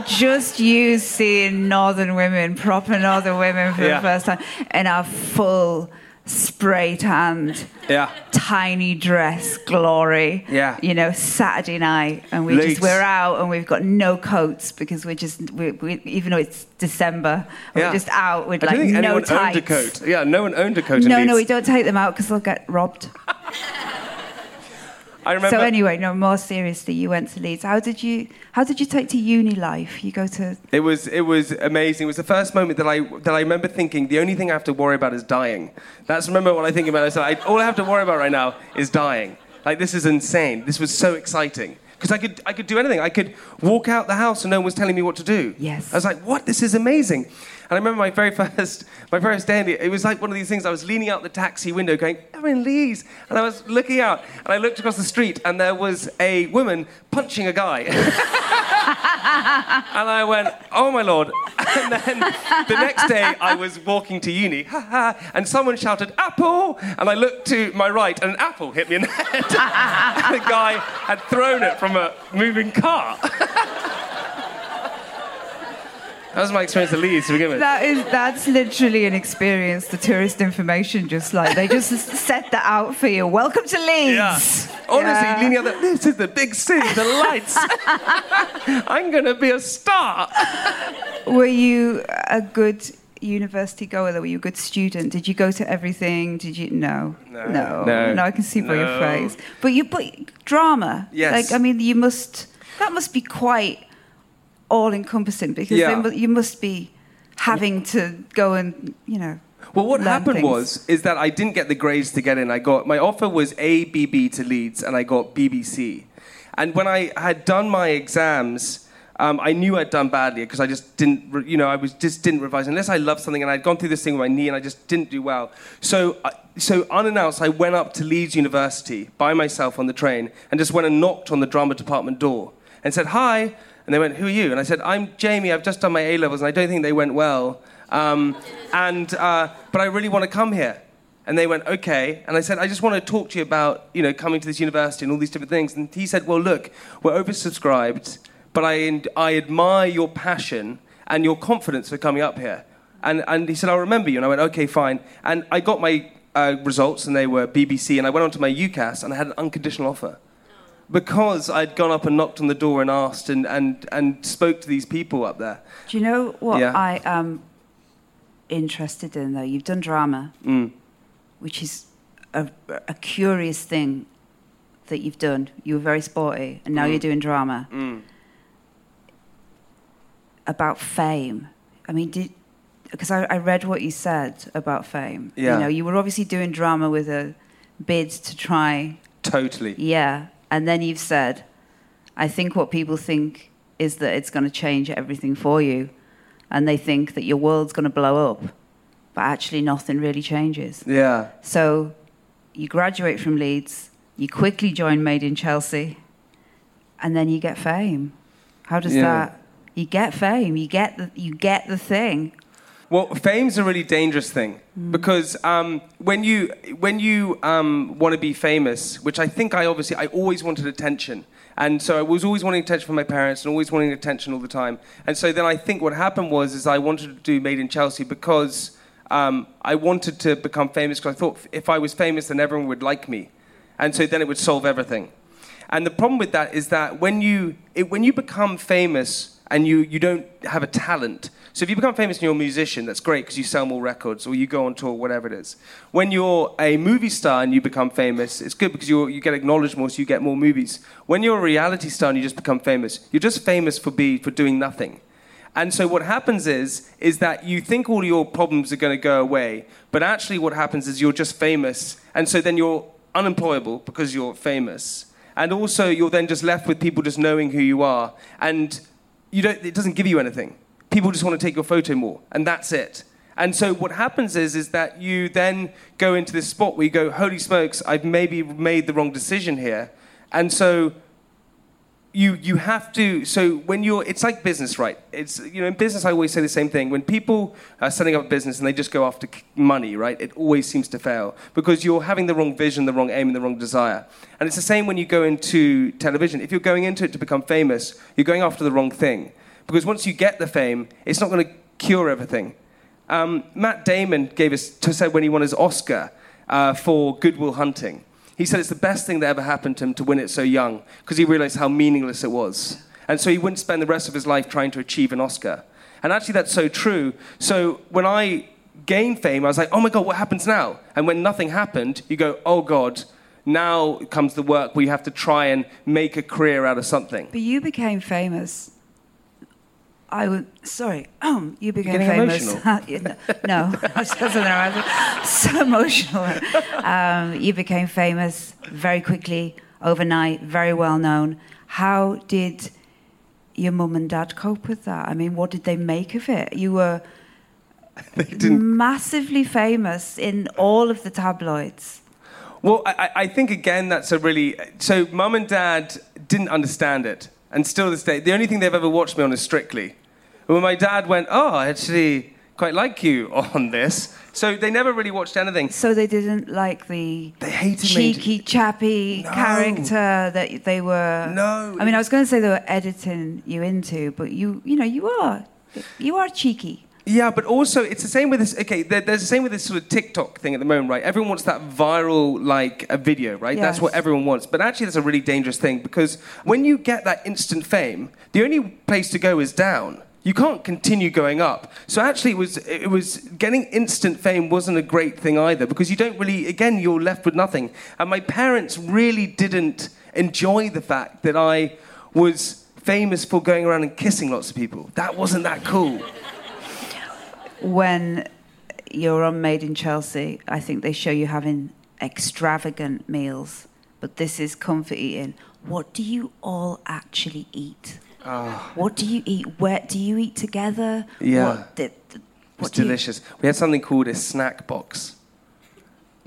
just you seeing northern women, proper northern women for Yeah. the first time, in our full spray tanned, Yeah. tiny dress glory. Yeah. You know, Saturday night, and we Leeds. just we're out and we've got no coats because we're just we, we, even though it's December, Yeah. we're just out with I like don't think no anyone tights. owned a coat. Yeah, no one owned a coat. in No, no, we don't take them out because they'll get robbed. I remember. So anyway, no. More seriously, you went to Leeds. How did you? How did you take to uni life? You go to It was it was amazing. It was the first moment that I that I remember thinking the only thing I have to worry about is dying. That's remember what I think about. I said I, all I have to worry about right now is dying. Like this is insane. This was so exciting because I could I could do anything. I could walk out the house and no one was telling me what to do. Yes. I was like, what? This is amazing. And I remember my very first my first day. the- It was like one of these things. I was leaning out the taxi window, going, "I'm in Leeds," and I was looking out, and I looked across the street, and there was a woman punching a guy. And I went, oh my lord. And then the next day I was walking to uni, and someone shouted, apple! And I looked to my right and an apple hit me in the head. the guy had thrown it from a moving car. That was my experience at Leeds to begin with. That is that's literally an experience. The tourist information just like they just set that out for you. Welcome to Leeds. Yeah. Honestly, Yeah. leaning out this is the big city, the lights. I'm gonna be a star. Were you a good university goer? Though? Were you a good student? Did you go to everything? Did you no no No. I can see by your No. face. But you but drama. Yes. Like I mean, you must that must be quite all encompassing because Yeah. you must be having to go and you know. Well, what happened things. was is that I didn't get the grades to get in. I got my offer was ABB to Leeds, and I got BBC. And when I had done my exams, um, I knew I'd done badly because I just didn't, re- you know, I was just didn't revise unless I loved something, and I'd gone through this thing with my knee, and I just didn't do well. So, I so unannounced, I went up to Leeds University by myself on the train, and just went and knocked on the drama department door and said hi. And they went, "Who are you?" And I said, "I'm Jamie. I've just done my A levels, and I don't think they went well." Um, and uh, but I really want to come here. And they went, okay. And I said, I just want to talk to you about, you know, coming to this university and all these different things. And he said, well, look, we're oversubscribed, but I, I admire your passion and your confidence for coming up here. And, and he said, I'll remember you. And I went, okay, fine. And I got my uh, results, and they were BBC. And I went on to my UCAS, and I had an unconditional offer. Because I'd gone up and knocked on the door and asked and, and, and spoke to these people up there. Do you know what Yeah. I am interested in though? You've done drama, Mm. which is a, a curious thing that you've done. You were very sporty, and now Mm. you're doing drama. About fame. I mean, did because I, I read what you said about fame. Yeah. You know, you were obviously doing drama with a bid to try Totally. yeah. And then you've said, I think what people think is that it's going to change everything for you. And they think that your world's going to blow up. But actually, nothing really changes. Yeah. So you graduate from Leeds, you quickly join Made in Chelsea, and then you get fame. How does Yeah. that? You get fame. You get the, you get the thing. Well, fame's a really dangerous thing because um, when you when you um, want to be famous, which I think I obviously I always wanted attention, and so I was always wanting attention from my parents and always wanting attention all the time. And so then I think what happened was is I wanted to do Made in Chelsea because um, I wanted to become famous because I thought if I was famous, then everyone would like me, and so then it would solve everything. And the problem with that is that when you it, when you become famous and you you don't have a talent. So if you become famous and you're a musician, that's great because you sell more records or you go on tour, whatever it is. When you're a movie star and you become famous, it's good because you you get acknowledged more, so you get more movies. When you're a reality star and you just become famous, you're just famous for be for doing nothing. And so what happens is is that you think all your problems are going to go away, but actually what happens is you're just famous, and so then you're unemployable because you're famous, and also you're then just left with people just knowing who you are, and you don't. It doesn't give you anything. People just want to take your photo more, and that's it. And so what happens is is that you then go into this spot where you go, holy smokes, I've maybe made the wrong decision here, and so you you have to so when you're it's like business right? It's you know in business i always say the same thing. When people are setting up a business and they just go after money right it always seems to fail because you're having the wrong vision the wrong aim and the wrong desire. And it's the same when you go into television. If you're going into it to become famous you're going after the wrong thing because once you get the fame it's not going to cure everything um, matt damon gave us to said when he won his oscar uh, for Good Will Hunting he said it's the best thing that ever happened to him to win it so young because he realized how meaningless it was. And so he wouldn't spend the rest of his life trying to achieve an Oscar. And actually, that's so true. So when I gained fame, I was like, oh my God, what happens now? And when nothing happened, you go, oh God, now comes the work where you have to try and make a career out of something. But you became famous. I would. Sorry, um, you became famous. emotional? no, I was so emotional. Um, you became famous very quickly, overnight, very well known. How did your mum and dad cope with that? I mean, what did they make of it? You were massively famous in all of the tabloids. Well, I I think again that's a really so. Mum and dad didn't understand it, and still to this day, the only thing they've ever watched me on is Strictly. When my dad went, "Oh, I actually quite like you on this," so they never really watched anything. So they didn't like the They hated me. cheeky, chappy No. character that they were. No. I mean, I was going to say they were editing you into, but you, you know, you are You are cheeky. Yeah, but also it's the same with this. Okay, there, there's the same with this sort of TikTok thing at the moment, right? Everyone wants that viral like a video, right? That's what everyone wants. But actually, that's a really dangerous thing because when you get that instant fame, the only place to go is down. You can't continue going up. So actually, it was it was getting instant fame wasn't a great thing either because you don't really. Again, you're left with nothing. And my parents really didn't enjoy the fact that I was famous for going around and kissing lots of people. That wasn't that cool. When you're on Made in Chelsea, I think they show you having extravagant meals, but this is comfort eating. What do you all actually eat? Ah. What do you eat? Where do you eat together? Yeah. What, the, the- It was what you- delicious. We had something called a snack box,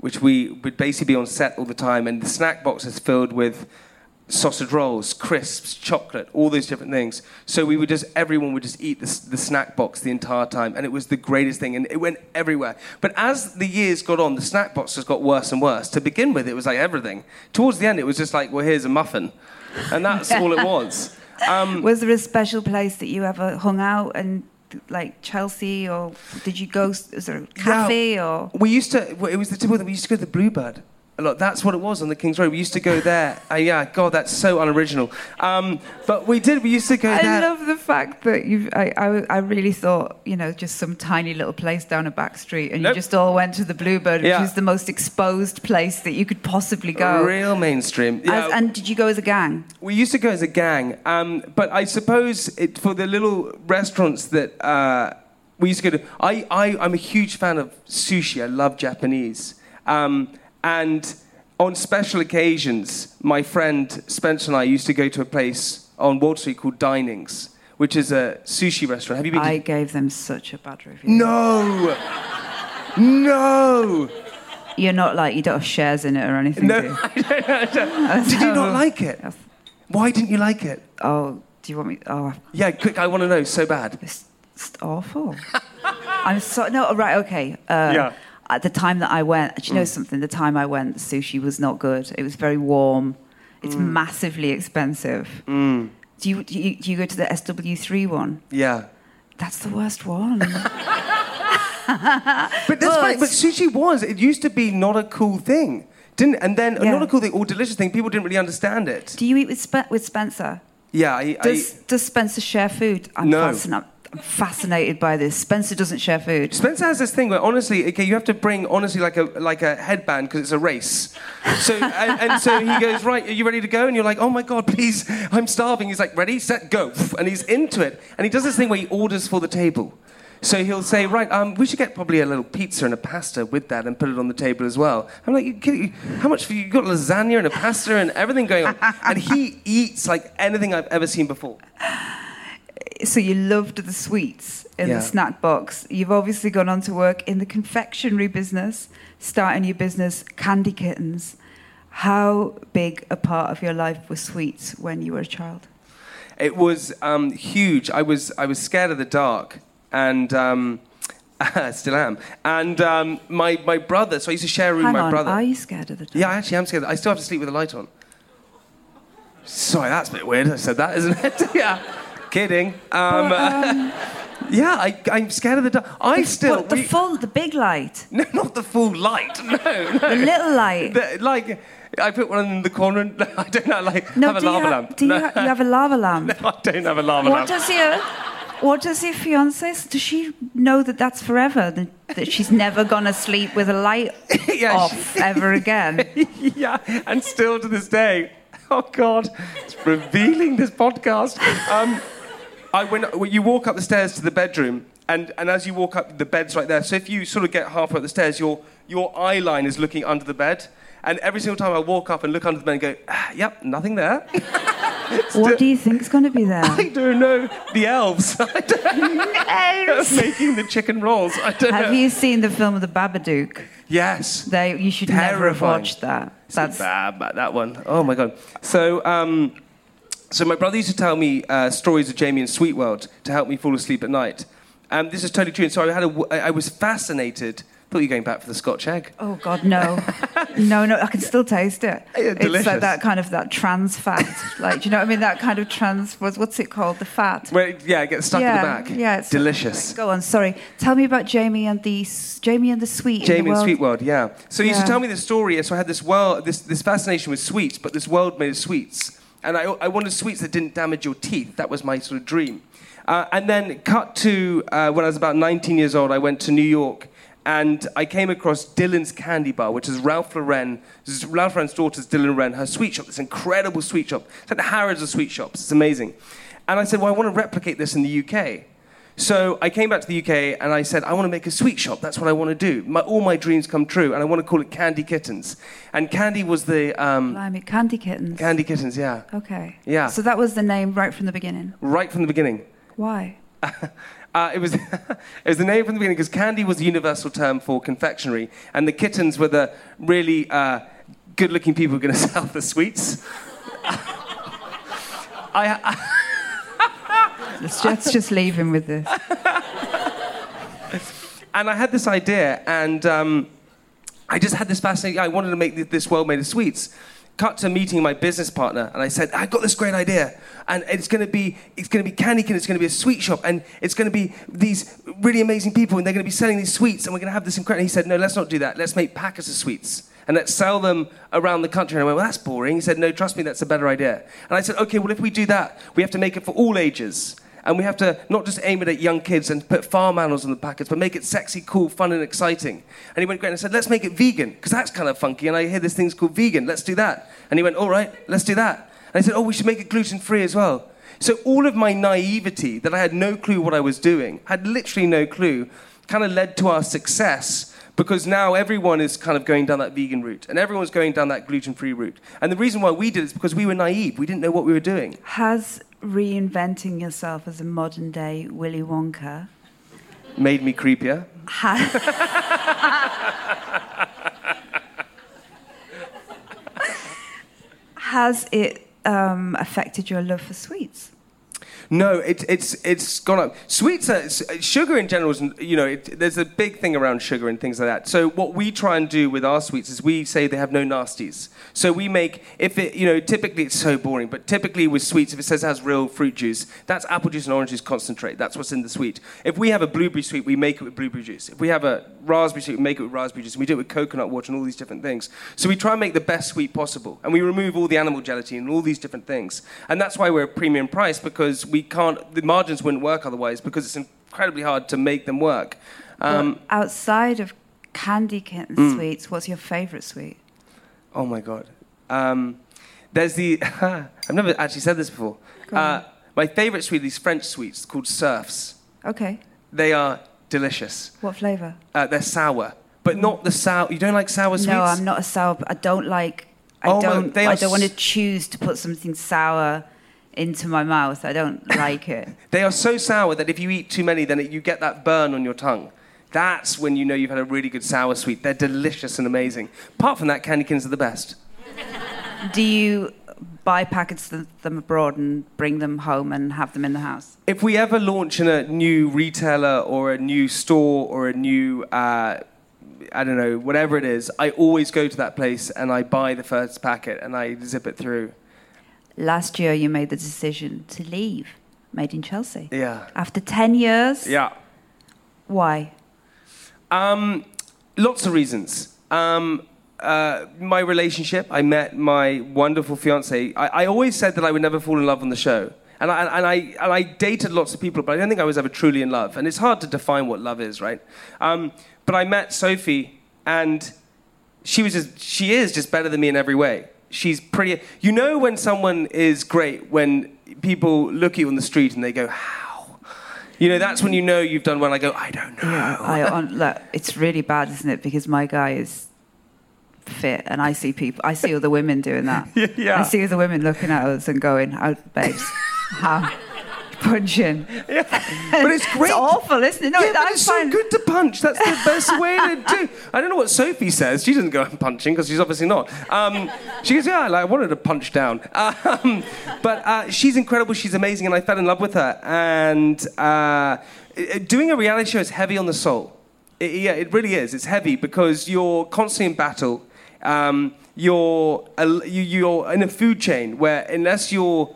which we would basically be on set all the time, and the snack box is filled with sausage rolls, crisps, chocolate, all those different things. So we would just, everyone would just eat the, the snack box the entire time, and it was the greatest thing, and it went everywhere. But as the years got on, the snack box just got worse and worse. To begin with, it was like everything. Towards the end, it was just like, well, here's a muffin, and that's all it was. Um, Was there a special place that you ever hung out and like Chelsea, or did you go? Is there a cafe or? We used to. well, It was the typical. We used to go to the Bluebird. A lot. That's what it was on the King's Road. We used to go there. Uh, yeah, God, that's so unoriginal. Um, but we did. We used to go I there. love the fact that you. I, I, I really thought you know just some tiny little place down a back street, and Nope. you just all went to the Bluebird, which Yeah. is the most exposed place that you could possibly go. Real mainstream. Yeah. As, and did you go as a gang? We used to go as a gang, um, but I suppose it, for the little restaurants that uh, we used to go to, I, I, I'm a huge fan of sushi. I love Japanese. Um, and on special occasions, my friend Spencer and I used to go to a place on Wall Street called Dinings, which is a sushi restaurant. Have you been I to? gave them such a bad review. No! No! You're not like you don't have shares in it or anything. do No, you? I don't, I don't. Did you not like it? Why didn't you like it? Oh, do you want me? Oh, Yeah, quick, I want to know so bad. It's, it's awful. I'm so no right. Okay. Uh, Yeah. At the time that I went, do you know mm. something? The time I went, the sushi was not good. It was very warm. It's mm. massively expensive. Mm. Do you, do you do you go to the SW3 one? Yeah. That's the worst one. But that's funny. But sushi was. It used to be not a cool thing, didn't? And then Yeah. not a cool thing or delicious thing. People didn't really understand it. do you eat with Spe- with Spencer? Yeah. I, Does I, does Spencer share food? I'm No. fascinated. I'm fascinated by this. Spencer doesn't share food. Spencer has this thing where honestly, okay, you have to bring honestly like a like a headband because it's a race. So and, and so he goes right. Are you ready to go? And you're like, oh my god, please, I'm starving. He's like, ready, set, go, and he's into it. And he does this thing where he orders for the table. So he'll say, right, um, we should get probably a little pizza and a pasta with that and put it on the table as well. I'm like, you how much you? Got lasagna and a pasta and everything going on. and he eats like anything I've ever seen before. So you loved the sweets in Yeah. the snack box. You've obviously gone on to work in the confectionery business, starting your business, Candy Kittens. How big a part of your life was sweets when you were a child? It was um, huge. I was I was scared of the dark, and um, still am. And um, my my brother. So I used to share a room Hang with my on, brother. are you scared of the dark? Yeah, I actually am scared. I still have to sleep with the light on. Sorry, that's a bit weird. I said that, isn't it? yeah, kidding. Um, yeah, I, I'm scared of the dark. I still What, the we- full, the big light, no, not the full light. No, no. the little light. The- like I put one in the corner. And, no, I don't know. Like no, have a lava you, lamp. do you, ha- you have a lava lamp? no, I don't have a lava lamp. What lamp. does your what does your fiance? Does she know that that's forever? That, that she's never gonna sleep with a light Yeah, off ever again? yeah, and still to this day. Oh God, it's revealing this podcast. Um, I when, when you walk up the stairs to the bedroom, and, and as you walk up, the bed's right there. So if you sort of get halfway up the stairs, your your eye line is looking under the bed. And every single time I walk up and look under the bed and go, ah, yep, nothing there. What do you think's going to be there? I don't know. The elves. Don't. Making the chicken rolls. I don't Have know. you seen the film of The Babadook? Yes. They, you should never have Terrifying. watched that. That's bad, that one. Oh my god. So, um, so my brother used to tell me uh, stories of Jamie and Sweet World to help me fall asleep at night. And this is totally true. And so I had a, I was fascinated Thought you were going back for the Scotch egg. Oh God, no, no, no! I can still taste it. It's like that kind of that trans fat, like do you know what I mean? That kind of trans. was what's it called? The fat. Where it, yeah, it gets stuck yeah, in the back. Yeah, it's delicious. Go on. Sorry. Tell me about Jamie and the Jamie and the sweet. in the Jamie and. Sweet World, yeah. So you used to tell me the story. So I had this world, this, this fascination with sweets, but this world made of sweets, and I, I wanted sweets that didn't damage your teeth. That was my sort of dream. Uh, and then cut to uh, when I was about 19 years old, I went to New York. And I came across Dylan's Candy Bar, which is Ralph Lauren, is Ralph Lauren's daughter's Dylan Lauren, her sweet shop, this incredible sweet shop. It's like the Harrods of sweet shops. It's amazing. And I said, well, I want to replicate this in the UK. So I came back to the UK and I said, I want to make a sweet shop. That's what I want to do. My, all my dreams come true, and I want to call it Candy Kittens. And Candy was the um, Blimey, Candy Kittens. Candy Kittens, yeah, Okay. Yeah. So that was the name right from the beginning. right from the beginning. Why? Uh, it was it was the name from the beginning because candy was the universal term for confectionery, and the kittens were the really uh, good-looking people who were going to sell the sweets. I, I, Let's, just leave him with this. and I had this idea, and um, I just had this fascinating. I wanted to make this world made of sweets. Cut to meeting my business partner, and I said, "I got this great idea, and it's going to be it's going to be candy can. It's going to be a sweet shop, and it's going to be these really amazing people, and they're going to be selling these sweets, and we're going to have this incredible." He said, "No, let's not do that. Let's make packets of sweets." And let's sell them around the country. And I went, well, that's boring. He said, no, trust me, that's a better idea. And I said, okay, well, if we do that, we have to make it for all ages. And we have to not just aim it at young kids and put farm animals on the packets, but make it sexy, cool, fun, and exciting. And he went, great. And I said, let's make it vegan, because that's kind of funky. And I hear this thing's called vegan. Let's do that. And he went, all right, let's do that. And I said, oh, we should make it gluten free as well. So all of my naivety, that I had no clue what I was doing, had literally no clue, kind of led to our success because now everyone is kind of going down that vegan route and everyone's going down that gluten free route. And the reason why we did it is because we were naive. We didn't know what we were doing. Has reinventing yourself as a modern day Willy Wonka Made me creepier. has it um, affected your love for sweets? No, it, it's it's gone up. Sweets, are, sugar in general, is, you know, it, there's a big thing around sugar and things like that. So what we try and do with our sweets is we say they have no nasties. So we make if it, you know, typically it's so boring, but typically with sweets, if it says it has real fruit juice, that's apple juice and orange juice concentrate. That's what's in the sweet. If we have a blueberry sweet, we make it with blueberry juice. If we have a raspberry sweet, we make it with raspberry juice. And we do it with coconut water and all these different things. So we try and make the best sweet possible, and we remove all the animal gelatin and all these different things. And that's why we're a premium price because we can't. The margins wouldn't work otherwise because it's incredibly hard to make them work. Um, outside of Candy Kitten Mm. sweets, what's your favourite sweet? Oh my god. Um, there's the. I've never actually said this before. Uh, my favorite sweet, these French sweets called surfs. Okay. They are delicious. What flavour? Uh, they're sour, but not the sour. You don't like sour sweets? No, I'm not a sour. I don't like. I Oh my- don't. they I don't want to choose to put something sour into my mouth. I don't like it. They are so sour that if you eat too many, then it, you get that burn on your tongue. That's when you know you've had a really good sour sweet. They're delicious and amazing. Apart from that, candy are the best. Do you buy packets of them abroad and bring them home and have them in the house? If we ever launch in a new retailer or a new store or a new, uh, I don't know, whatever it is, I always go to that place and I buy the first packet and I zip it through. Last year, you made the decision to leave Made in Chelsea. Yeah. After 10 years? Yeah. Why? Um, lots of reasons. Um, uh, my relationship, I met my wonderful fiance. I, I always said that I would never fall in love on the show. And I, and, I, and I dated lots of people, but I don't think I was ever truly in love. And it's hard to define what love is, right? Um, but I met Sophie, and she was just, she is just better than me in every way. She's pretty. You know when someone is great when people look at you on the street and they go, "How?" You know that's when you know you've done well. I go, "I don't know." I, on, look, it's really bad, isn't it? Because my guy is fit, and I see people, I see other women doing that. Yeah. I see other women looking at us and going, "Oh, babes, how punching?" But it's great. It's awful, isn't it? No, yeah, it's find- so good to punch. That's the best way to do. I don't know what Sophie says. She doesn't go punching because she's obviously not. Um, she goes, yeah, like, I wanted to punch down. Um, but uh, she's incredible. She's amazing, and I fell in love with her. And uh, doing a reality show is heavy on the soul. It, yeah, it really is. It's heavy because you're constantly in battle. Um, you're, a, you, you're in a food chain where unless you're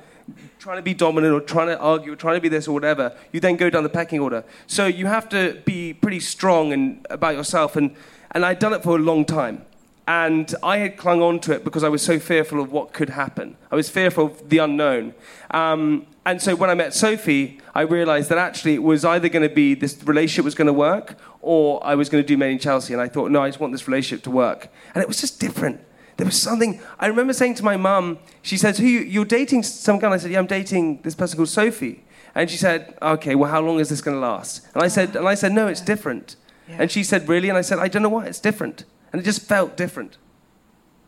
trying to be dominant or trying to argue or trying to be this or whatever, you then go down the pecking order. So you have to be pretty strong and about yourself. And, and I'd done it for a long time. And I had clung on to it because I was so fearful of what could happen. I was fearful of the unknown. Um, and so when I met Sophie, I realized that actually it was either going to be this relationship was going to work or I was going to do Made in Chelsea. And I thought, no, I just want this relationship to work. And it was just different. There was something. I remember saying to my mum, she said, Who you, are dating some guy? I said, Yeah, I'm dating this person called Sophie. And she said, Okay, well, how long is this going to last? And I said, and I said, No, it's different. Yeah. And she said, Really? And I said, I don't know why, it's different. And it just felt different.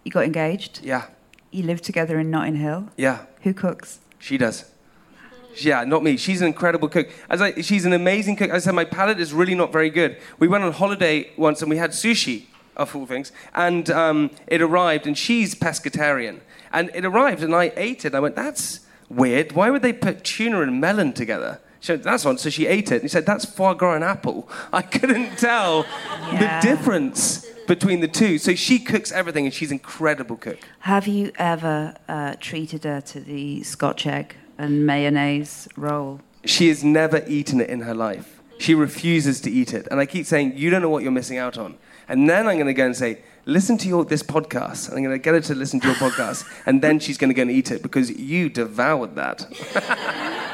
You got engaged? Yeah. You live together in Notting Hill? Yeah. Who cooks? She does. Yeah, not me. She's an incredible cook. As I, she's an amazing cook. As I said, my palate is really not very good. We went on holiday once and we had sushi of all things. And um, it arrived, and she's pescatarian. And it arrived, and I ate it. I went, that's weird. Why would they put tuna and melon together? She went, that's one. So she ate it. And he said, that's foie gras and apple. I couldn't tell yeah. the difference between the two. So she cooks everything, and she's an incredible cook. Have you ever uh, treated her to the Scotch egg and mayonnaise roll? She has never eaten it in her life. She refuses to eat it. And I keep saying, you don't know what you're missing out on. And then I'm going to go and say, listen to your, this podcast. I'm going to get her to listen to your podcast. And then she's going to go and eat it because you devoured that.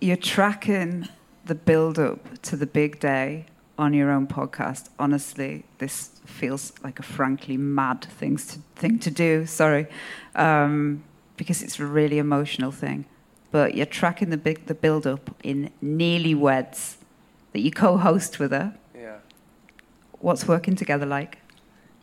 You're tracking the build up to the big day on your own podcast. Honestly, this feels like a frankly mad things to, thing to do. Sorry. Um, because it's a really emotional thing. But you're tracking the, big, the build up in Nearly Weds that you co host with her. What's working together like?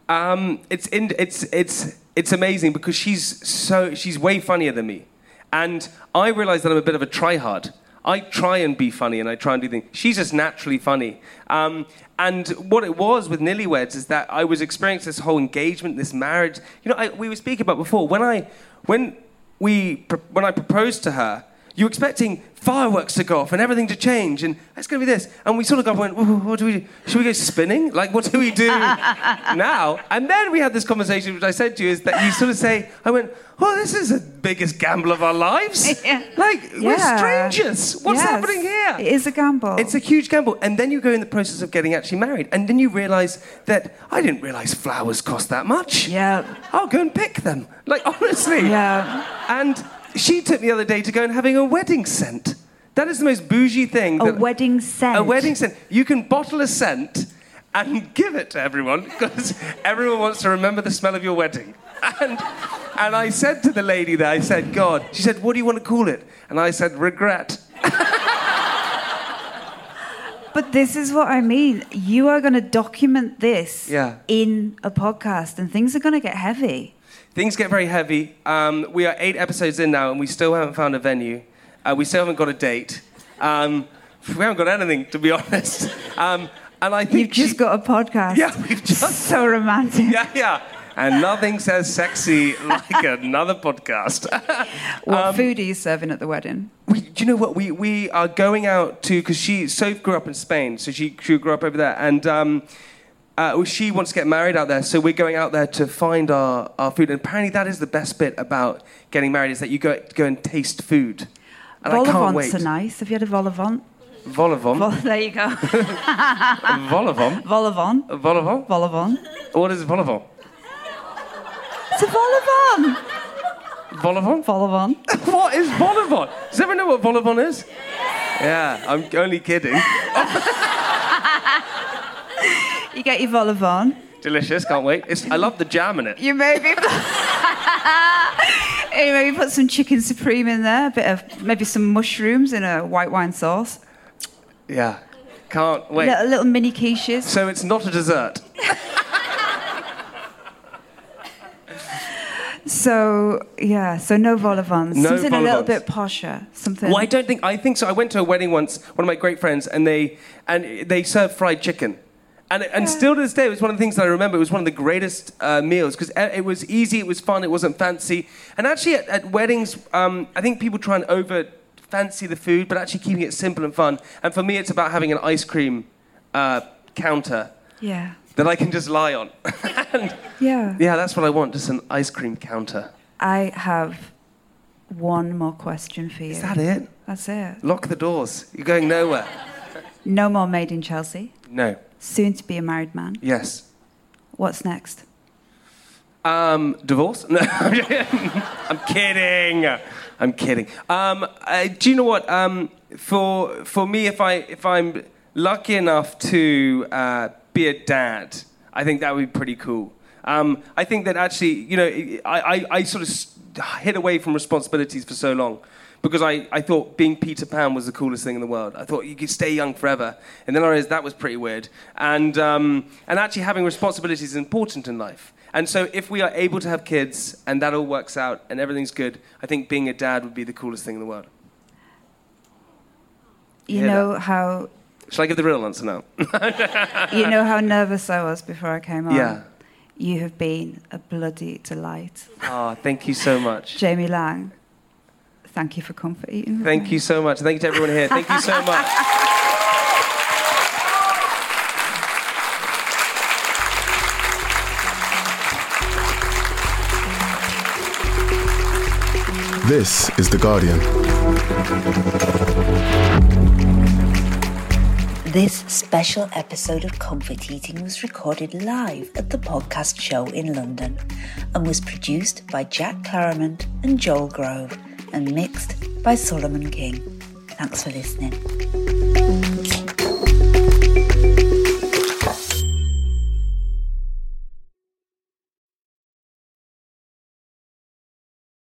Um, it's, in, it's, it's, it's amazing because she's, so, she's way funnier than me. And I realize that I'm a bit of a tryhard. I try and be funny and I try and do things. She's just naturally funny. Um, and what it was with Nearly Weds is that I was experiencing this whole engagement, this marriage. You know, I, we were speaking about before. When I, when, we, when I proposed to her, you're expecting fireworks to go off and everything to change, and it's going to be this. And we sort of got went, what do we do? Should we go spinning? Like, what do we do now? And then we had this conversation, which I said to you, is that you sort of say, I went, well, this is the biggest gamble of our lives. yeah. Like, yeah. we're strangers. What's yes. happening here? It is a gamble. It's a huge gamble. And then you go in the process of getting actually married, and then you realize that I didn't realize flowers cost that much. Yeah. I'll go and pick them. Like, honestly. Yeah. And she took the other day to go and having a wedding scent. That is the most bougie thing. A wedding scent. A wedding scent. You can bottle a scent and give it to everyone because everyone wants to remember the smell of your wedding. And, and I said to the lady there, I said, God, she said, what do you want to call it? And I said, regret. But this is what I mean. You are going to document this yeah. in a podcast, and things are going to get heavy. Things get very heavy. Um, we are eight episodes in now, and we still haven't found a venue. Uh, we still haven't got a date. Um, we haven't got anything, to be honest. Um, and I think you've just she, got a podcast. Yeah, we've just so romantic. Yeah, yeah. And nothing says sexy like another podcast. what um, food are you serving at the wedding? We, do you know what? We, we are going out to, because she, Soph grew up in Spain, so she, she grew up over there. And um, uh, she wants to get married out there, so we're going out there to find our, our food. And apparently, that is the best bit about getting married is that you go, go and taste food. And vol I can't wait. are nice. Have you had a vol au vent? Vol au vent. Vol- there you go. vol au vent. Vol au vent. Vol au vent. Vol au vent. What is vol au? It's a vol au vent. Vol au vent. Vol au vent. what is vol? Does everyone know what vol is? Yeah, I'm only kidding. You get your vol au vent. Delicious, can't wait. It's, I love the jam in it. You maybe you maybe put some chicken supreme in there, a bit of maybe some mushrooms in a white wine sauce. Yeah, can't wait. Little, little mini quiches. So it's not a dessert. So yeah, so no vol au vents. No something a little bit posher. Something. Well, I don't think. I think so. I went to a wedding once. One of my great friends, and they and they served fried chicken. And, and still to this day, it was one of the things that I remember. It was one of the greatest uh, meals because it was easy, it was fun, it wasn't fancy. And actually, at, at weddings, um, I think people try and over fancy the food, but actually keeping it simple and fun. And for me, it's about having an ice cream uh, counter Yeah. that I can just lie on. and Yeah. yeah, that's what I want, just an ice cream counter. I have one more question for you. Is that it? That's it. Lock the doors. You're going nowhere. No more made in Chelsea. No. Soon to be a married man. Yes. What's next? Um, divorce? No, I'm kidding. I'm kidding. Um, uh, do you know what? Um, for for me, if I if I'm lucky enough to uh, be a dad, I think that would be pretty cool. Um, I think that actually, you know, I, I, I sort of hid away from responsibilities for so long because I, I thought being Peter Pan was the coolest thing in the world. I thought you could stay young forever. And then I realized that was pretty weird. And, um, and actually, having responsibilities is important in life. And so, if we are able to have kids and that all works out and everything's good, I think being a dad would be the coolest thing in the world. You Hear know how Shall I give the real answer now? you know how nervous I was before I came on. Yeah. You have been a bloody delight, Ah, thank you so much. Jamie Laing. Thank you for comfort eating. Thank me. you so much. Thank you to everyone here. Thank you so much. This is The Guardian. This special episode of Comfort Eating was recorded live at the podcast show in London and was produced by Jack Claremont and Joel Grove and mixed by Solomon King. Thanks for listening.